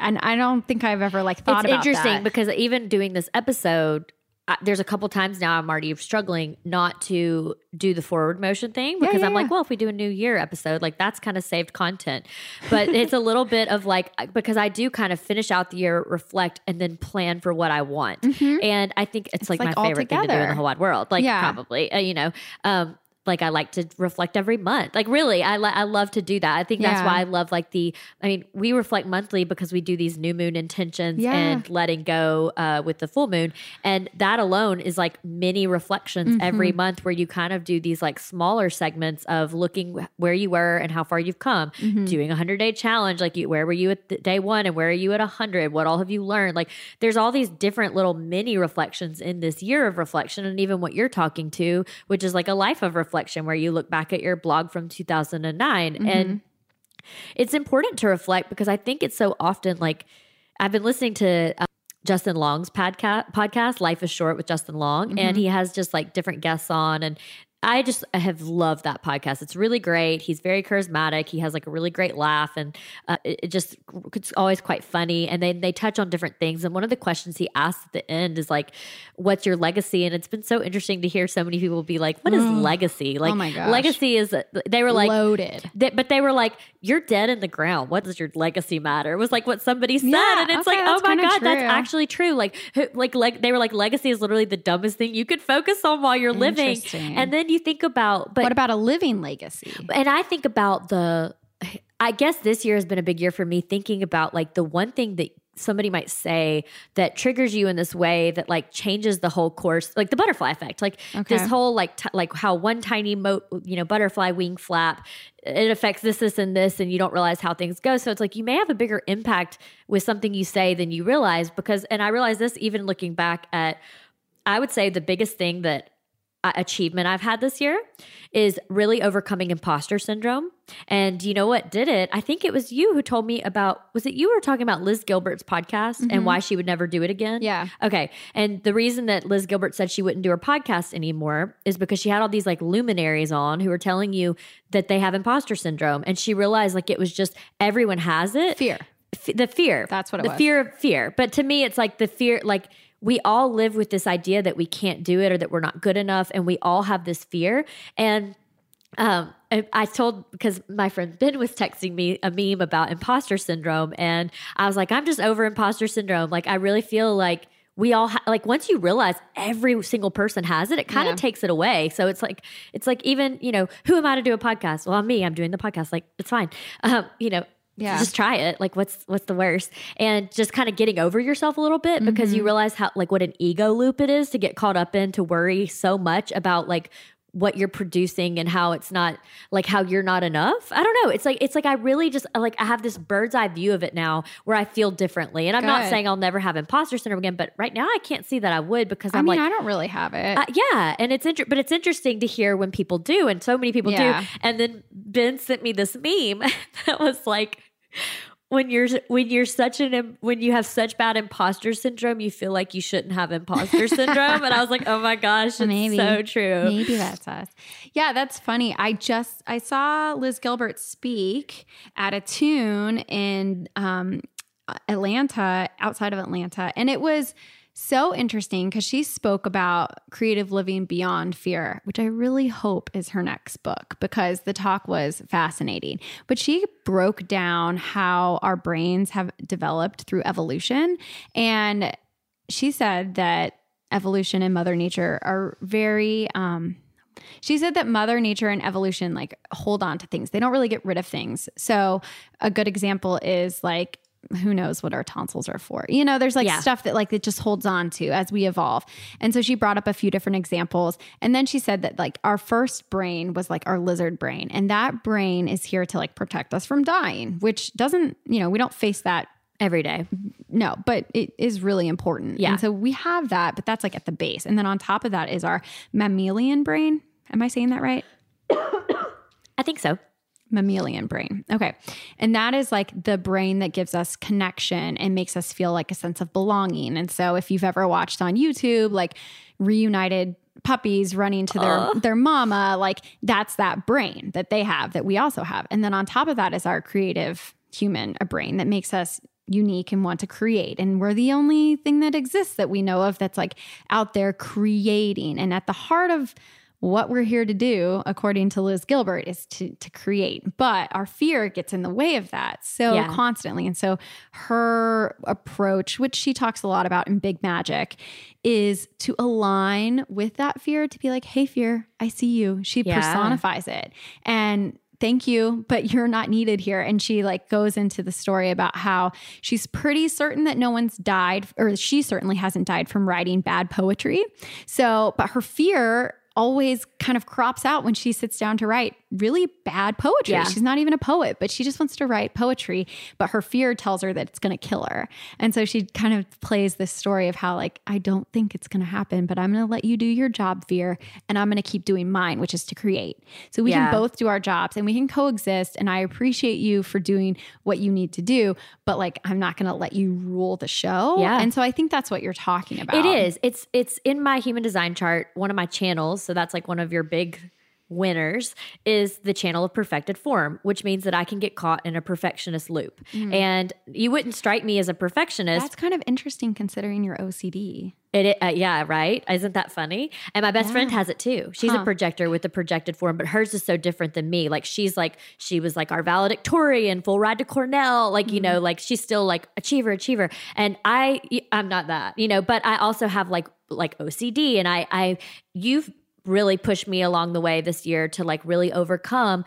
and I don't think I've ever like thought it's about interesting that. because even doing this episode I, there's a couple times now I'm already struggling not to do the forward motion thing because yeah, I'm like, well, if we do a new year episode, like that's kind of saved content. But it's a little bit of like because I do kind of finish out the year, reflect, and then plan for what I want. Mhm. And I think it's, like, like my favorite thing to do in the whole wide world. Like Yeah. probably, uh, you know. Um, like I like to reflect every month. Like really, I li- I love to do that. I think that's Yeah. why I love like the. I mean, we reflect monthly because we do these new moon intentions Yeah. and letting go uh, with the full moon, and that alone is like mini reflections every Mm-hmm. month where you kind of do these like smaller segments of looking where you were and how far you've come, Mm-hmm. doing a hundred day challenge. Like you, where were you at the day one and where are you at a hundred? What all have you learned? Like there's all these different little mini reflections in this year of reflection, and even what you're talking to, which is like a life of reflection where you look back at your blog from 2009 Mm-hmm. and it's important to reflect because I think it's so often like I've been listening to uh, Justin Long's podcast, podcast Life is Short with Justin Long, Mm-hmm. and he has just like different guests on. And I just have loved that podcast. It's really great. He's very charismatic. He has like a really great laugh, and uh, it, it just it's always quite funny. And then they touch on different things. And one of the questions he asks at the end is like, "What's your legacy?" And it's been so interesting to hear so many people be like, "What is legacy?" Like, Oh my gosh. legacy is they were like Loaded. they, but they were like, "You're dead in the ground. What does your legacy matter?" It was like what somebody said, Yeah, and it's okay, like, "Oh my god, that's actually true." Like, like, like they were like, "Legacy is literally the dumbest thing you could focus on while you're living." And then you think about, but what about a living legacy? and I think about the, I guess this year has been a big year for me thinking about like the one thing that somebody might say that triggers you in this way that like changes the whole course, like the butterfly effect, like Okay. this whole like t- like how one tiny mo you know butterfly wing flap it affects this this and this and you don't realize how things go so it's like you may have a bigger impact with something you say than you realize because and i realize this even looking back at i would say the biggest thing that Uh, achievement I've had this year is really overcoming imposter syndrome. And you know what did it? I think it was you who told me about was it you were talking about Liz Gilbert's podcast and mm-hmm. why she would never do it again? Yeah. Okay. And the reason that Liz Gilbert said she wouldn't do her podcast anymore is because she had all these like luminaries on who were telling you that they have imposter syndrome and she realized like it was just everyone has it Fear. f- the fear. That's what it the was. The fear of fear. But to me, it's like the fear, like we all live with this idea that we can't do it or that we're not good enough, and we all have this fear. And um, I, told because my friend Ben was texting me a meme about imposter syndrome, and I was like, I'm just over imposter syndrome. Like, I really feel like we all ha- like once you realize every single person has it, it kind of Yeah. takes it away. So it's like it's like even you know who am I to do a podcast? Well, I'm me. I'm doing the podcast. Like it's fine. Um, you know, Yeah. just try it. Like what's what's the worst? And just kind of getting over yourself a little bit because Mm-hmm. you realize how like what an ego loop it is to get caught up in to worry so much about like what you're producing and how it's not like how you're not enough. I don't know. It's like it's like I really just like I have this bird's eye view of it now where I feel differently. And I'm not saying I'll never have imposter syndrome again, but right now I can't see that I would because I I'm mean, like I don't really have it. uh, yeah, and it's inter- but it's interesting to hear when people do, and so many people Yeah. do. And then Ben sent me this meme that was like, when you're when you're such an when you have such bad imposter syndrome, you feel like you shouldn't have imposter syndrome. and I was like, oh my gosh, it's Maybe. so true. Maybe that's us. Yeah, that's funny. I just I saw Liz Gilbert speak at Attune in um, Atlanta, outside of Atlanta, and it was so interesting because she spoke about creative living beyond fear, which I really hope is her next book because the talk was fascinating. But she broke down how our brains have developed through evolution. And she said that evolution and mother nature are very um she said that mother nature and evolution like hold on to things. They don't really get rid of things. So a good example is like who knows what our tonsils are for you know there's like Yeah. stuff that like it just holds on to as we evolve and so she brought up a few different examples and then she said that like our first brain was like our lizard brain and that brain is here to like protect us from dying which doesn't you know we don't face that Every day. no, but it is really important. Yeah. And so we have that, but that's like at the base. And then on top of that is our mammalian brain. Am I saying that right? I think so. Mammalian brain. Okay. And that is like the brain that gives us connection and makes us feel like a sense of belonging. And so if you've ever watched on YouTube, like reunited puppies running to their uh. their mama, like that's that brain that they have that we also have. And then on top of that is our creative human, a brain that makes us unique and want to create. And we're the only thing that exists that we know of that's like out there creating. And at the heart of what we're here to do, according to Liz Gilbert, is to, to create. But our fear gets in the way of that so Yeah. constantly. And so her approach, which she talks a lot about in Big Magic, is to align with that fear to be like, hey, fear, I see you. She Yeah. personifies it. And thank you, but you're not needed here. And she like goes into the story about how she's pretty certain that no one's died, or she certainly hasn't died from writing bad poetry. So, but her fear always kind of crops out when she sits down to write really bad poetry. Yeah. She's not even a poet, but she just wants to write poetry, but her fear tells her that it's going to kill her. And so she kind of plays this story of how like I don't think it's going to happen, but I'm going to let you do your job, fear, and I'm going to keep doing mine, which is to create. So we Yeah. can both do our jobs and we can coexist and I appreciate you for doing what you need to do, but like I'm not going to let you rule the show. Yeah. And so I think that's what you're talking about. It is. It's it's in my human design chart, one of my channels. So that's like one of your big winners is the channel of perfected form, which means that I can get caught in a perfectionist loop. And you wouldn't strike me as a perfectionist. That's kind of interesting considering your OCD. It, uh, yeah, right. Isn't that funny? And my best friend has it too. She's a projector with the projected form, but hers is so different than me. Like she's like she was like our valedictorian, full ride to Cornell. Like you know, like she's still like achiever, achiever. And I, I'm not that, you know. But I also have like like OCD, and I, I, you've really pushed me along the way this year to like really overcome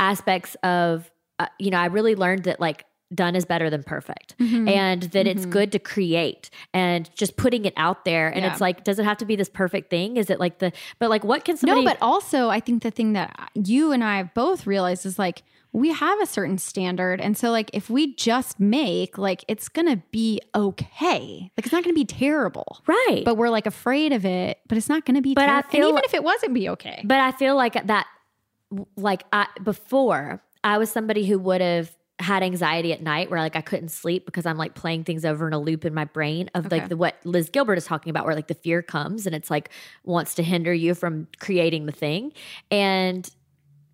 aspects of, uh, you know, I really learned that like done is better than perfect mm-hmm. and that it's mm-hmm. good to create and just putting it out there. And Yeah. it's like does it have to be this perfect thing? Is it like the but like what can somebody No, but also I think the thing that uh, you and I have both realized is like we have a certain standard. And so like if we just make, like it's gonna be okay. Like it's not gonna be terrible. right But we're like afraid of it, but it's not gonna be But I feel and even like- if it wasn't be okay. But I feel like that, like I before, I was somebody who would have had anxiety at night where like I couldn't sleep because I'm like playing things over in a loop in my brain of Okay. like the what Liz Gilbert is talking about, where like the fear comes and it's like wants to hinder you from creating the thing, and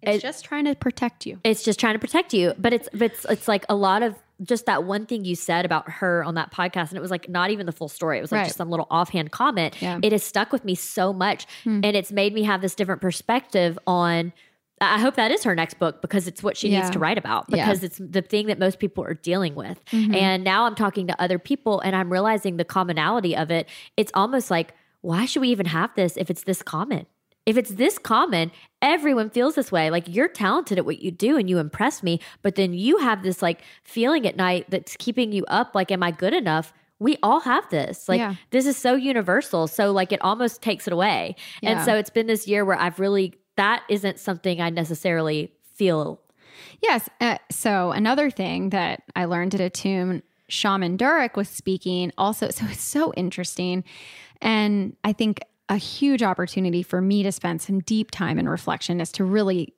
it's it- just trying to protect you. it's just trying to protect you. But it's but it's it's like a lot of just that one thing you said about her on that podcast, and it was like not even the full story. It was like Right. just some little offhand comment. Yeah. It has stuck with me so much, hmm. and it's made me have this different perspective on. I hope that is her next book because it's what she Yeah. needs to write about Yeah. because it's the thing that most people are dealing with. Mm-hmm. And now I'm talking to other people and I'm realizing the commonality of it. It's almost like, why should we even have this if it's this common? If it's this common, everyone feels this way. Like you're talented at what you do and you impress me, but then you have this like feeling at night that's keeping you up. Like, am I good enough? We all have this. Like, Yeah. this is so universal. So, like, it almost takes it away. And so it's been this year where I've really, that isn't something I necessarily feel. Yes. Uh, so another thing that I learned at Attune, Shaman Durek was speaking also. So it's so interesting. And I think a huge opportunity for me to spend some deep time in reflection is to really,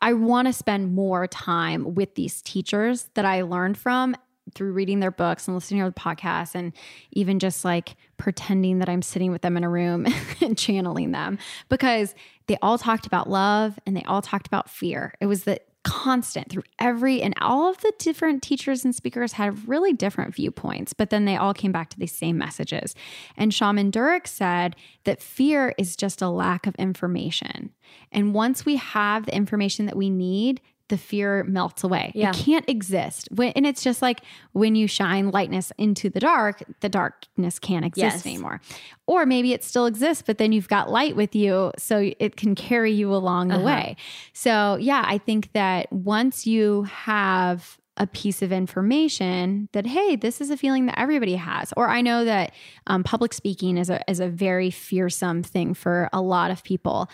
I want to spend more time with these teachers that I learned from through reading their books and listening to the podcasts and even just like pretending that I'm sitting with them in a room and channeling them because they all talked about love and they all talked about fear. It was the constant through every and all of the different teachers and speakers had really different viewpoints, but then they all came back to these same messages. And Shaman Durek said that fear is just a lack of information. And once we have the information that we need, the fear melts away. Yeah. It can't exist. When, and it's just like when you shine lightness into the dark, the darkness can't exist Yes. anymore. Or maybe it still exists, but then you've got light with you, so it can carry you along the Uh-huh. way. So, yeah, I think that once you have a piece of information that hey this is a feeling that everybody has or i know that um, public speaking is a, is a very fearsome thing for a lot of people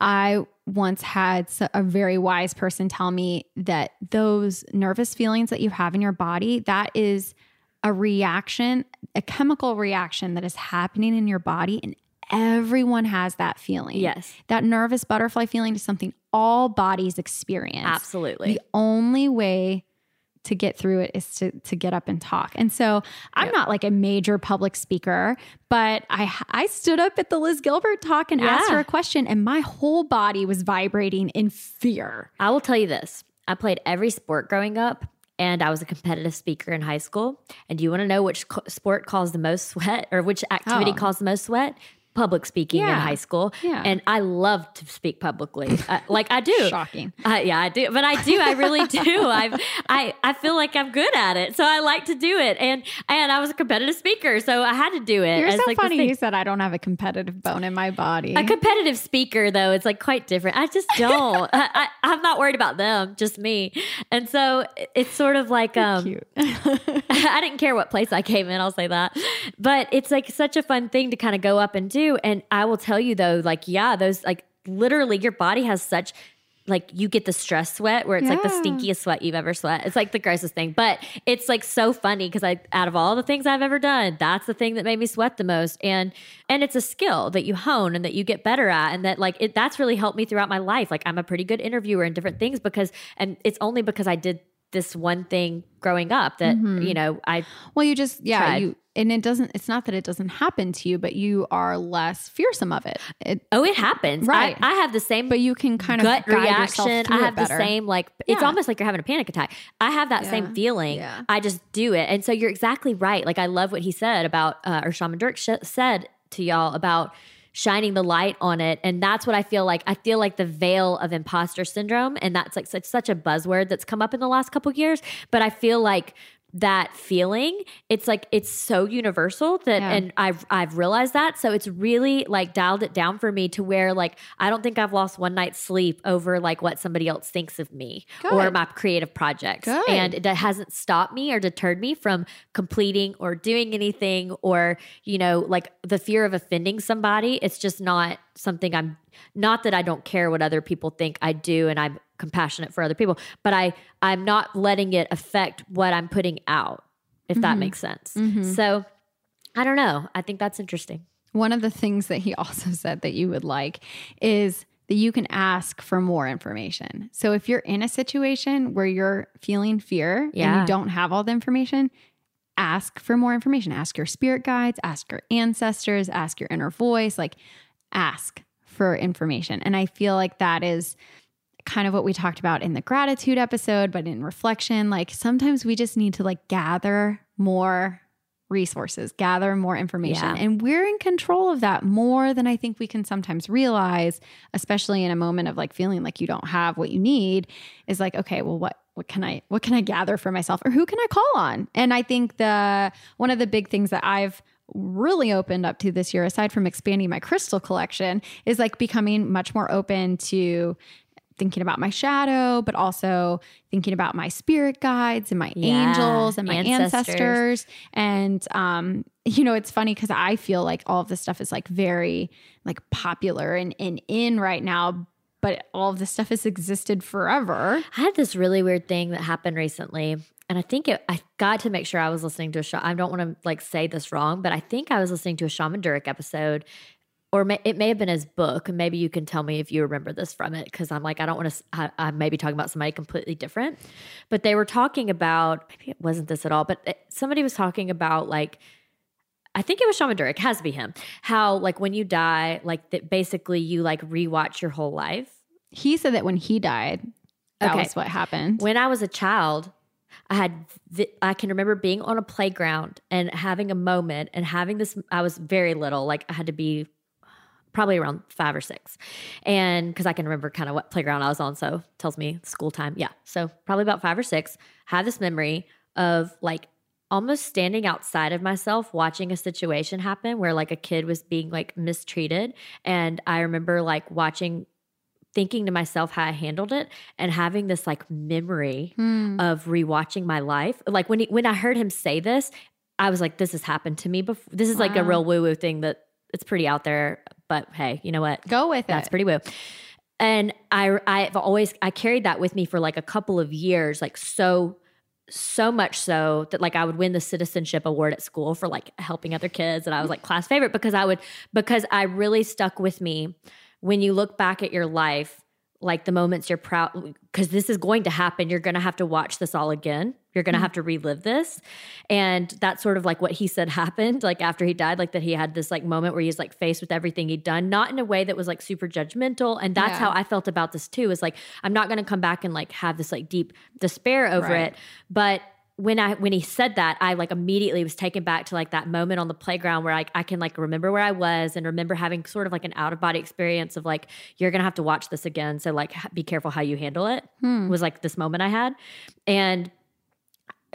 i once had a very wise person tell me that those nervous feelings that you have in your body that is a reaction a chemical reaction that is happening in your body and everyone has that feeling Yes. that nervous butterfly feeling is something all bodies experience Absolutely. the only way to get through it is to to get up and talk. And so I'm Yep. not like a major public speaker, but I I stood up at the Liz Gilbert talk and asked her a question and my whole body was vibrating in fear. I will tell you this I played every sport growing up. And I was a competitive speaker in high school. And do you want to know which co- sport caused the most sweat or which activity Oh. caused the most sweat? Public speaking in high school. Yeah. And I love to speak publicly. I, like I do. Shocking. Uh, yeah, I do, but I do. I really do. I, I, I feel like I'm good at it, so I like to do it. And and I was a competitive speaker, so I had to do it. You're so like, funny. You said I don't have a competitive bone in my body. A competitive speaker, though, it's like quite different. I just don't. I, I, I'm not worried about them, just me. And so it's sort of like um, Cute. I didn't care what place I came in, I'll say that. But it's like such a fun thing to kind of go up and do. And I will tell you though, like, yeah, those like literally your body has such like you get the stress sweat where it's like the stinkiest sweat you've ever sweat. It's like the grossest thing. But it's like so funny because I out of all the things I've ever done, that's the thing that made me sweat the most. And and it's a skill that you hone and that you get better at. And that like it that's really helped me throughout my life. Like I'm a pretty good interviewer and different things because and it's only because I did this one thing growing up that you know I well, you just yeah Tried. you and it doesn't. It's not that it doesn't happen to you, but you are less fearsome of it. It oh it happens Right. I, I have the same but you can kind of gut guide reaction yourself I have the same like it's almost like you're having a panic attack I have that Yeah. same feeling Yeah. I just do it and so you're exactly right like I love what he said about uh, or Shaman Durek sh- said to y'all about shining the light on it. And that's what I feel like I feel like the veil of imposter syndrome and that's like such such a buzzword that's come up in the last couple years but I feel like that feeling it's like it's so universal that Yeah. and I've I've realized that so it's really like dialed it down for me to where like I don't think I've lost one night's sleep over like what somebody else thinks of me or my creative projects Good. and that hasn't stopped me or deterred me from completing or doing anything or you know like the fear of offending somebody it's just not something I'm not that I don't care what other people think I do and I'm compassionate for other people but I I'm not letting it affect what I'm putting out if that Mhm. makes sense Mhm. so I don't know I think that's interesting One of the things that he also said that you would like is that you can ask for more information. So if you're in a situation where you're feeling fear and you don't have all the information, ask for more information. Ask your spirit guides, ask your ancestors, ask your inner voice, like ask for information. And I feel like that is kind of what we talked about in the gratitude episode, but in reflection, like sometimes we just need to like gather more resources, gather more information. Yeah. And we're in control of that more than I think we can sometimes realize, especially in a moment of like feeling like you don't have what you need is like, okay, well what what can I what can I gather for myself or who can I call on? And I think the one of the big things that I've really opened up to this year aside from expanding my crystal collection is like becoming much more open to thinking about my shadow, but also thinking about my spirit guides and my Yeah, angels and my ancestors. ancestors. And um, you know, it's funny because I feel like all of this stuff is like very like popular and, and in right now, but all of this stuff has existed forever. I had this really weird thing that happened recently, and I think it, I got to make sure I was listening to a shaman. I don't want to like say this wrong, but I think I was listening to a Shaman Durek episode, or may, it may have been his book. Maybe you can tell me if you remember this from it, because I'm like I don't want to. I, I may be talking about somebody completely different, but they were talking about maybe it wasn't this at all, but it, somebody was talking about like. I think it was Shaman Durek, has to be him. How like when you die, like that basically you like rewatch your whole life. He said that when he died, that Okay. was what happened. When I was a child, I had vi- I can remember being on a playground and having a moment and having this. I was very little, like I had to be probably around five or six, and because I can remember kind of what playground I was on, so tells me school time. Yeah, so probably about five or six. Have this memory of like almost standing outside of myself watching a situation happen where like a kid was being like mistreated and i remember like watching thinking to myself how i handled it and having this like memory Hmm. of rewatching my life like when he, when i heard him say this i was like this has happened to me before this is like a real woo woo thing that it's pretty out there but hey you know what Go with that's it. That's pretty woo. And I I've always I carried that with me for like a couple of years, like so so much so that like I would win the citizenship award at school for like helping other kids and I was like class favorite because I would because I really stuck with me when you look back at your life like the moments you're proud because this is going to happen. You're going to have to watch this all again. You're going to mm-hmm. have to relive this. And that's sort of like what he said happened like after he died like that he had this like moment where he's like faced with everything he'd done not in a way that was like super judgmental. And that's Yeah. how i felt about this too is like i'm not going to come back and like have this like deep despair over Right. it. But when I when he said that, I like immediately was taken back to like that moment on the playground where like I can like remember where I was and remember having sort of like an out of body experience of like you're gonna have to watch this again, so like be careful how you handle it. Hmm. Was like this moment I had, and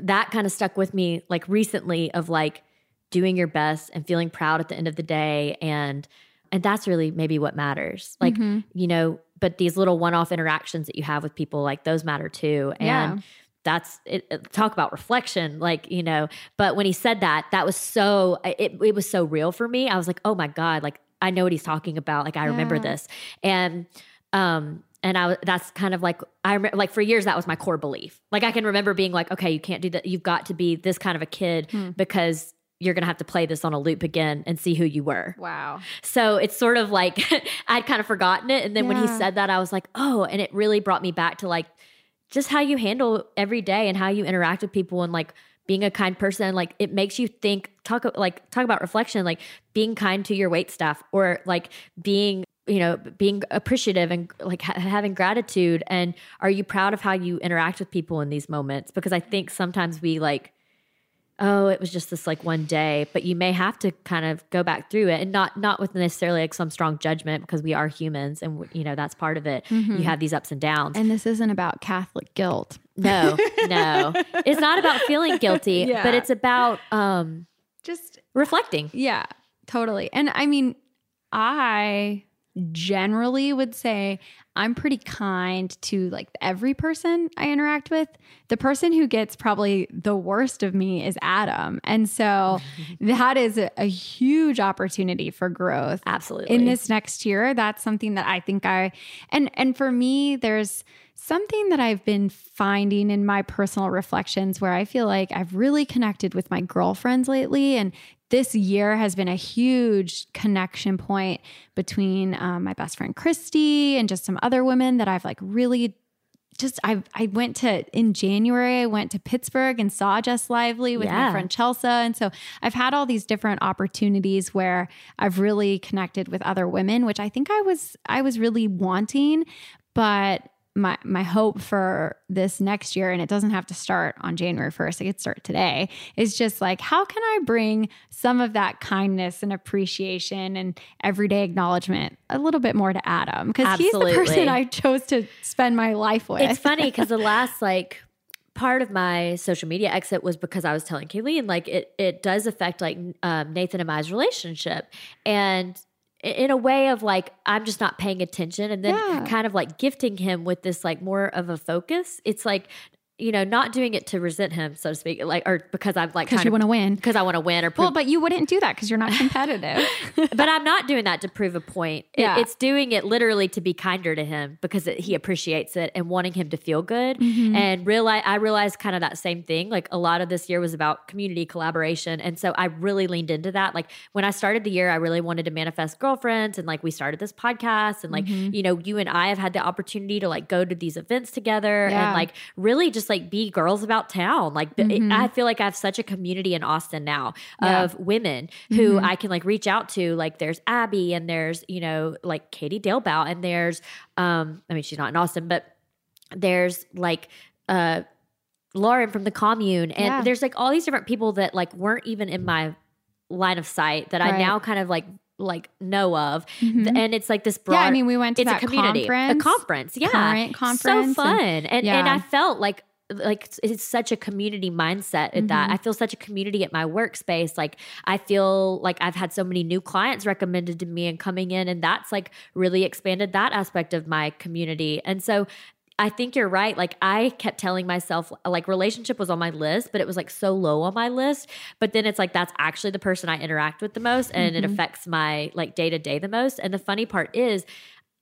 that kind of stuck with me like recently of like doing your best and feeling proud at the end of the day and and that's really maybe what matters like Mhm. you know but these little one-off interactions that you have with people like those matter too and Yeah. That's it, talk about reflection like you know but when he said that that was so it, it was so real for me i was like oh my god like i know what he's talking about like i remember this and um and i was that's kind of like i remember like for years that was my core belief like i can remember being like okay you can't do that you've got to be this kind of a kid Hmm. because you're gonna have to play this on a loop again and see who you were Wow. so it's sort of like I'd kind of forgotten it. And then when he said that, I was like, oh, and it really brought me back to like just how you handle every day and how you interact with people and like being a kind person. Like it makes you think, talk like talk about reflection, like being kind to your wait staff or like being you know being appreciative and like ha- having gratitude and are you proud of how you interact with people in these moments because i think sometimes we like oh it was just this like one day but you may have to kind of go back through it and not not with necessarily like some strong judgment because we are humans and you know that's part of it Mhm. you have these ups and downs And this isn't about Catholic guilt. no no it's not about feeling guilty Yeah. but it's about um Just reflecting Yeah, totally. And I mean, I generally would say I'm pretty kind to like every person I interact with. The person who gets probably the worst of me is Adam. And so that is a, a huge opportunity for growth absolutely in this next year that's something that i think i and and for me there's something that i've been finding in my personal reflections where i feel like i've really connected with my girlfriends lately and this year has been a huge connection point between um, my best friend christy and just some other women that i've like really just I I went to in January I went to Pittsburgh and saw Jess Lively with Yeah. my friend Chelsea and so I've had all these different opportunities where I've really connected with other women which I think I was I was really wanting but my my hope for this next year and it doesn't have to start on January 1st it could start today is just like how can I bring some of that kindness and appreciation and everyday acknowledgement a little bit more to Adam? Because he's the person I chose to spend my life with. It's funny because the last like part of my social media exit was because I was telling Kayleen like it it does affect like um, Nathan and I's relationship. And in a way of like I'm just not paying attention and then Yeah. kind of like gifting him with this like more of a focus it's like you know not doing it to resent him so to speak like or because I'm like because you want to win because I want to win or prove well but you wouldn't do that because you're not competitive but I'm not doing that to prove a point. It- it's doing it literally to be kinder to him because it, he appreciates it and wanting him to feel good. Mhm. And realize I realized kind of that same thing. Like a lot of this year was about community collaboration, and so I really leaned into that. Like when I started the year, I really wanted to manifest girlfriends, and like we started this podcast, and like Mhm. you know, you and I have had the opportunity to like go to these events together Yeah. and like really just like be girls about town. Like Mhm. I feel like I have such a community in Austin now Yeah. of women who Mhm. I can like reach out to. Like there's Abby and there's, you know, like Katie Dalebout and there's um I mean she's not in Austin, but there's like uh Lauren from the commune and Yeah. there's like all these different people that like weren't even in my line of sight that I now kind of like like know of Mhm. and it's like this broad yeah i mean we went to it's a that community conference a conference yeah current conference so fun and and, yeah. i felt like like it's, such a community mindset at that i feel such a community at my workspace like i feel like i've had so many new clients recommended to me and coming in and that's like really expanded that aspect of my community and so I think you're right. Like I kept telling myself like relationship was on my list, but it was like so low on my list. But then it's like that's actually the person I interact with the most and it Mhm. affects my like day to day the most. And the funny part is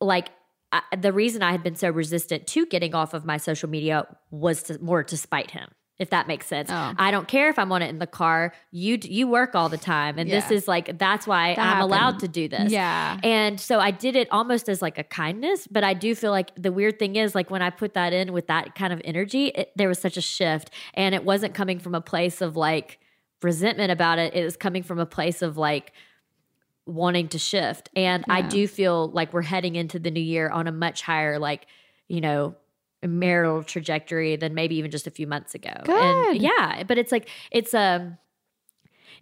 like I, the reason I had been so resistant to getting off of my social media was to, more to spite him. If that makes sense, Oh. I don't care if I'm on it in the car. You you work all the time, and this is like that's why That I'm allowed to do this. yeah And so I did it almost as like a kindness, but I do feel like the weird thing is like when I put that in with that kind of energy, it, there was such a shift and it wasn't coming from a place of like resentment about it. It was coming from a place of like wanting to shift. And I do feel like we're heading into the new year on a much higher like, you know, marital trajectory than maybe even just a few months ago. Good. And yeah, but it's like it's um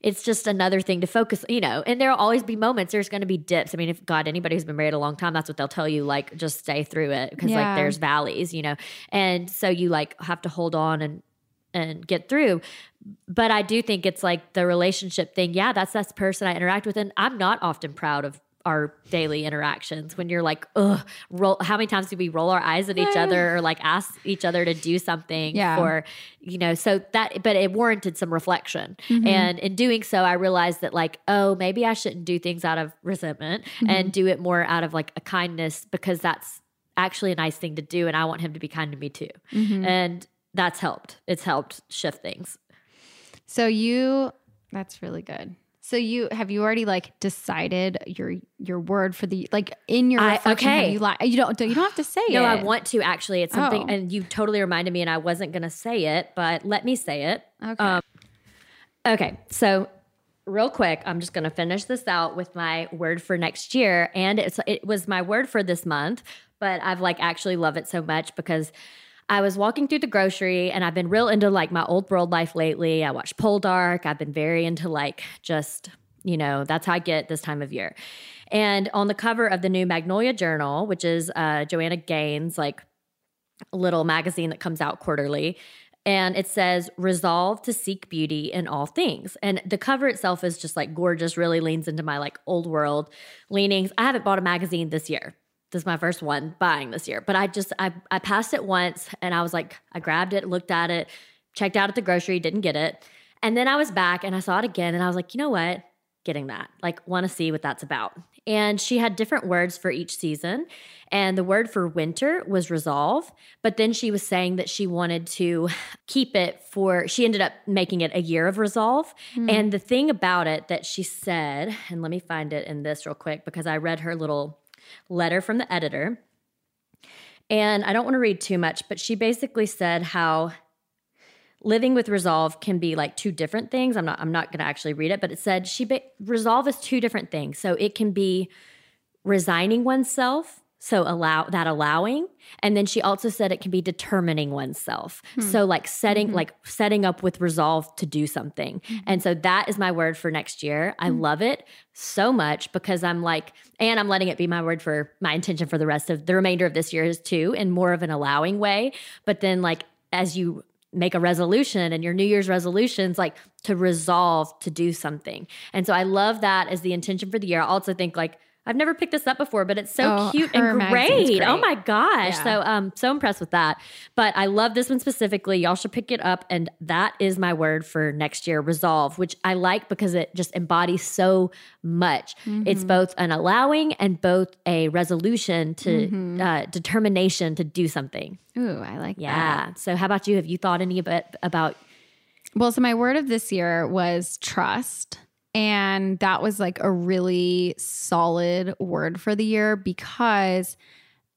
it's just another thing to focus, you know, and there'll always be moments. There's going to be dips. I mean, if God, anybody who's been married a long time, that's what they'll tell you, like, just stay through it because, Yeah. like, there's valleys, you know, and so you, like, have to hold on and, and get through. But I do think it's like the relationship thing. Yeah, that's that's the person I interact with. And I'm not often proud of our daily interactions when you're like, ugh, roll how many times do we roll our eyes at each other or like ask each other to do something Yeah. for, you know, so that but it warranted some reflection. Mm-hmm. And in doing so, I realized that like, oh, maybe I shouldn't do things out of resentment mm-hmm. and do it more out of like a kindness because that's actually a nice thing to do and I want him to be kind to me too. Mm-hmm. And that's helped. It's helped shift things. So you that's really good. So you have you already like decided your your word for the like in your I- okay. you like you don't you don't have to say No, it. No, I want to actually. It's something, Oh. and you totally reminded me, and I wasn't going to say it, but let me say it. Okay. Um, okay, so real quick, I'm just going to finish this out with my word for next year, and it's it was my word for this month, but I've like actually love it so much because. I was walking through the grocery and I've been real into like my old world life lately. I watched Poldark. I've been very into like just, you know, that's how I get this time of year. And on the cover of the new Magnolia Journal, which is uh, Joanna Gaines, like little magazine that comes out quarterly. And it says, resolve to seek beauty in all things. And the cover itself is just like gorgeous, really leans into my like old world leanings. I haven't bought a magazine this year. This is my first one buying this year. But I just, I, I passed it once and I was like, I grabbed it, looked at it, checked out at the grocery, didn't get it. And then I was back and I saw it again and I was like, you know what? Getting that. Like, want to see what that's about. And she had different words for each season. And the word for winter was resolve. But then she was saying that she wanted to keep it for, she ended up making it a year of resolve. Hmm. And the thing about it that she said, and let me find it in this real quick because I read her little letter from the editor. And I don't want to read too much, but she basically said how living with resolve can be like two different things. I'm not I'm not going to actually read it, but it said she ba- resolve is two different things. So it can be resigning oneself, so allow that allowing, and then she also said it can be determining oneself. Hmm. So like setting mm-hmm. like setting up with resolve to do something. Mm-hmm. And so that is my word for next year. I mm-hmm. love it so much because I'm like and I'm letting it be my word for my intention for the rest of the remainder of this year is too in more of an allowing way, but then like as you make a resolution and your New Year's resolutions, like to resolve to do something. And so I love that as the intention for the year. I also think like I've never picked this up before, but it's so Oh, cute and magazine's great. Oh my gosh. Yeah. So um so impressed with that. But I love this one specifically. Y'all should pick it up. And that is my word for next year, resolve, which I like because it just embodies so much. It's both an allowing and both a resolution to uh, determination to do something. Ooh, I like that. Yeah. So how about you? Have you thought any bit about Well, so my word of this year was trust. And that was like a really solid word for the year because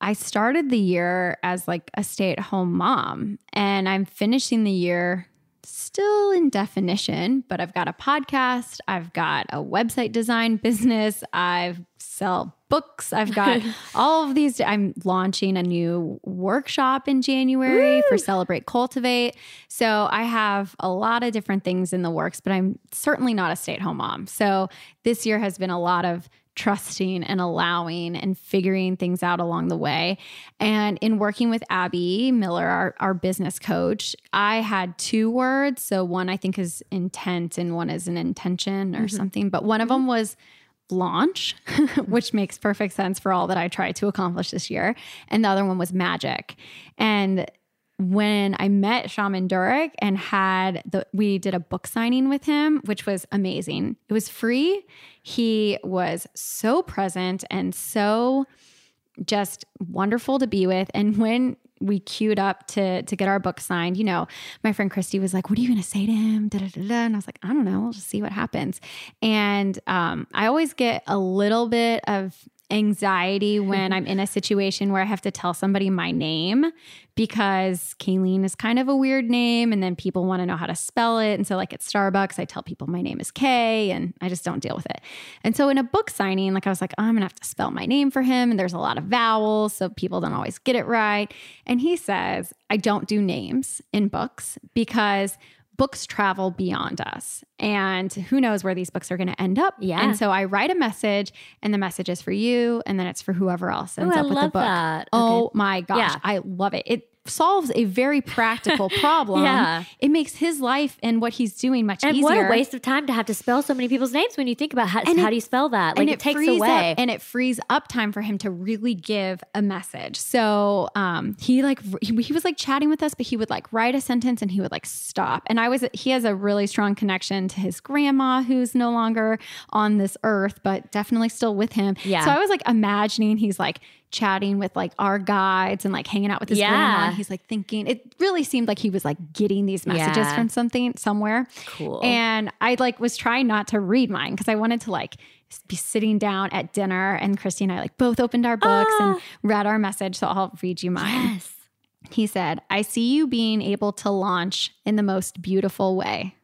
I started the year as like a stay at home mom and I'm finishing the year still in definition, but I've got a podcast, I've got a website design business, I've sell books, I've got all of these. I'm launching a new workshop in January for Celebrate Cultivate. So I have a lot of different things in the works, but I'm certainly not a stay at home mom. So this year has been a lot of trusting and allowing and figuring things out along the way. And in working with Abby Miller, our, our business coach, I had two words. So one I think is intent and one is an intention or mm-hmm. something. But one of mm-hmm. them was launch, which makes perfect sense for all that I tried to accomplish this year. And the other one was magic. And when I met Shaman Durek and had the we did a book signing with him, which was amazing. It was free. He was so present and so just wonderful to be with. And when we queued up to to get our book signed, you know, my friend Christy was like, "What are you going to say to him?" Da, da, da. And I was like, "I don't know. We'll just see what happens." And um, I always get a little bit of anxiety when I'm in a situation where I have to tell somebody my name because Kayleen is kind of a weird name and then people want to know how to spell it. And so, like at Starbucks, I tell people my name is Kay and I just don't deal with it. And so, in a book signing, like I was like, oh, I'm gonna have to spell my name for him. And there's a lot of vowels, so people don't always get it right. And he says, I don't do names in books because books travel beyond us and who knows where these books are going to end up Yeah. and so i write a message and the message is for you and then it's for whoever else oh, ends Ooh, I up with the book that. oh Okay. my gosh Yeah. i love it it solves a very practical problem Yeah. it makes his life and what he's doing much And easier what a waste of time to have to spell so many people's names when you think about how, And how it- do you spell that? Like and it, takes away. up, and it frees up time for him to really give a message. So um, he like he, he was like chatting with us, but he would like write a sentence and he would like stop. And I was he has a really strong connection to his grandma who's no longer on this earth, but definitely still with him. Yeah. So I was like imagining he's like chatting with like our guides and like hanging out with his grandma. Yeah. And he's like thinking. It really seemed like he was like getting these messages Yeah. from something somewhere. cool. And I like was trying not to read mine because I wanted to like be sitting down at dinner and Christy and I like both opened our books and ah. read our message. So I'll read you mine. yes. He said, I see you being able to launch in the most beautiful way.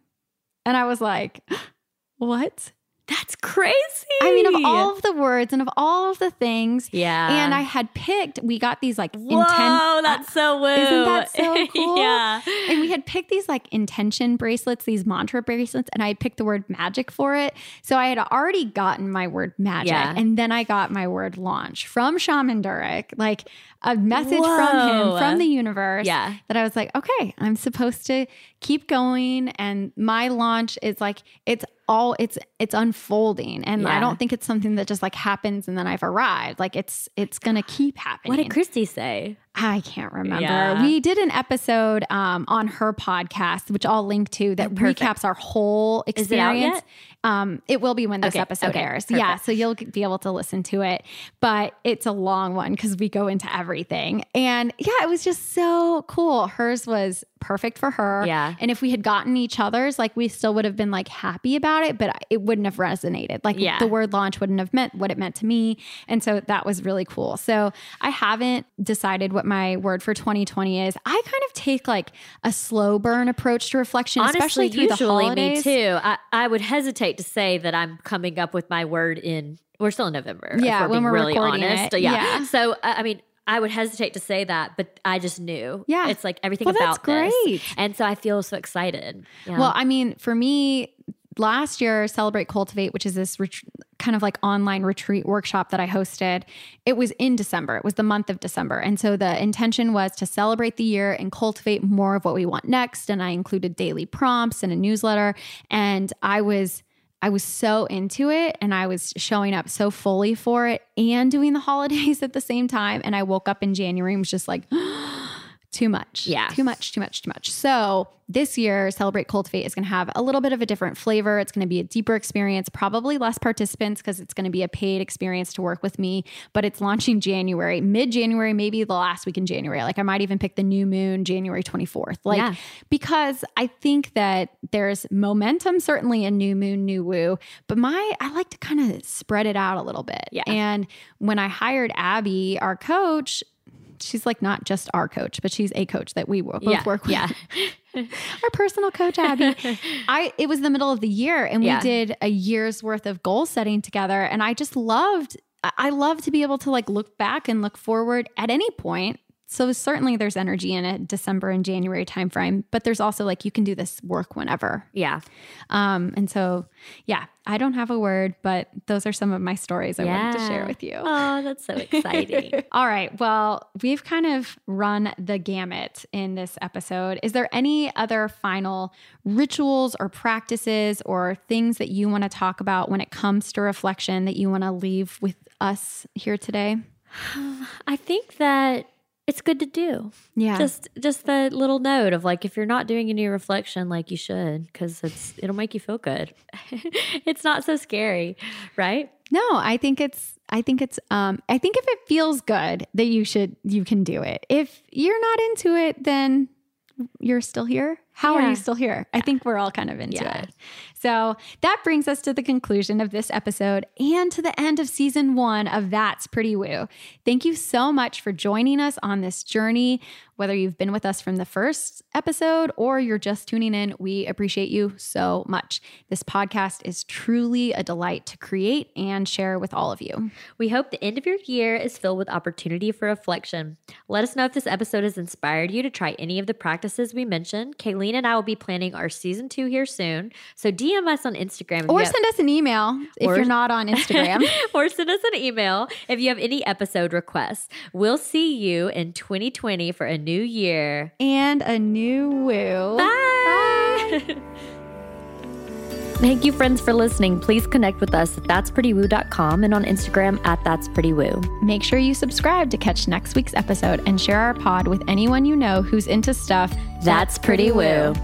And I was like, what? That's crazy. I mean, of all of the words and of all of the things. yeah. And I had picked, we got these like Whoa, that's so woo. Isn't that so cool? yeah. and we had picked these like intention bracelets, these mantra bracelets, and I picked the word magic for it. So I had already gotten my word magic. Yeah. And then I got my word launch from Shaman Durek, like a message from him, from the universe. Yeah. That I was like, okay, I'm supposed to keep going. And my launch is like, it's all it's it's unfolding and i don't think it's something that just like happens and then i've arrived like it's it's gonna keep happening What did Christy say? I can't remember. Yeah. We did an episode um, on her podcast, which I'll link to, that perfect. recaps our whole it experience. yet? Um, it will be when this Okay, episode okay, airs. perfect. Yeah, so you'll be able to listen to it. But it's a long one because we go into everything. And yeah, it was just so cool. Hers was perfect for her. Yeah. And if we had gotten each other's, like we still would have been like happy about it, but it wouldn't have resonated. Like Yeah. the word launch wouldn't have meant what it meant to me. And so that was really cool. So I haven't decided what my word for 2020 is. I kind of take like a slow burn approach to reflection, especially Honestly, through the usually holidays. me too. I, I would hesitate to say that I'm coming up with my word in. We're still in November. if Yeah, we're when being we're really recording honest. it. Yeah. Yeah. So uh, I mean, I would hesitate to say that, but I just knew. Yeah. it's like everything Well, about that's this. great. and so I feel so excited. Yeah. Well, I mean, for me, last year, Celebrate Cultivate, which is this ret- kind of like online retreat workshop that I hosted, it was in December. It was the month of December. And so the intention was to celebrate the year and cultivate more of what we want next. And I included daily prompts and a newsletter. And I was. I was so into it and I was showing up so fully for it and doing the holidays at the same time. And I woke up in January and was just like, too much. Yeah. Too much, too much, too much. So this year, Celebrate Cultivate is going to have a little bit of a different flavor. It's going to be a deeper experience, probably less participants because it's going to be a paid experience to work with me. But it's launching January, mid January, maybe the last week in January. Like I might even pick the new moon, January 24th. Like, Yeah. because I think that there's momentum certainly in new moon, new woo, but my, I like to kind of spread it out a little bit. Yeah. And when I hired Abby, our coach, she's like not just our coach, but she's a coach that we both yeah. work with. Yeah. Our personal coach, Abby. I it was the middle of the year and Yeah. we did a year's worth of goal setting together. And I just loved, I- I love to be able to like look back and look forward at any point. So certainly there's energy in a December and January timeframe, but there's also like you can do this work whenever. Yeah. Um, and so yeah, I don't have a word, but those are some of my stories I wanted to share with you. Oh, that's so exciting. All right. Well, we've kind of run the gamut in this episode. Is there any other final rituals or practices or things that you want to talk about when it comes to reflection that you want to leave with us here today? I think that it's good to do. Yeah. Just just the little note of like if you're not doing any reflection like you should because it's it'll make you feel good. it's not so scary, right? no, I think it's I think it's um I think if it feels good that you should you can do it. If you're not into it, then you're still here. How are you still here? I think we're all kind of into Yeah. it. So that brings us to the conclusion of this episode and to the end of season one of That's Pretty Woo. Thank you so much for joining us on this journey. Whether you've been with us from the first episode or you're just tuning in, we appreciate you so much. This podcast is truly a delight to create and share with all of you. We hope the end of your year is filled with opportunity for reflection. Let us know if this episode has inspired you to try any of the practices we mentioned. Kayleen and I will be planning our season two here soon. So DM us on Instagram. Or you have- send us an email if Or- you're not on Instagram. or send us an email if you have any episode requests. We'll see you in 2020 for a new year. and a new woo. Bye. Thank you, friends, for listening. Please connect with us at that'sprettywoo.com and on Instagram at that'sprettywoo. Make sure you subscribe to catch next week's episode and share our pod with anyone you know who's into stuff That's pretty woo.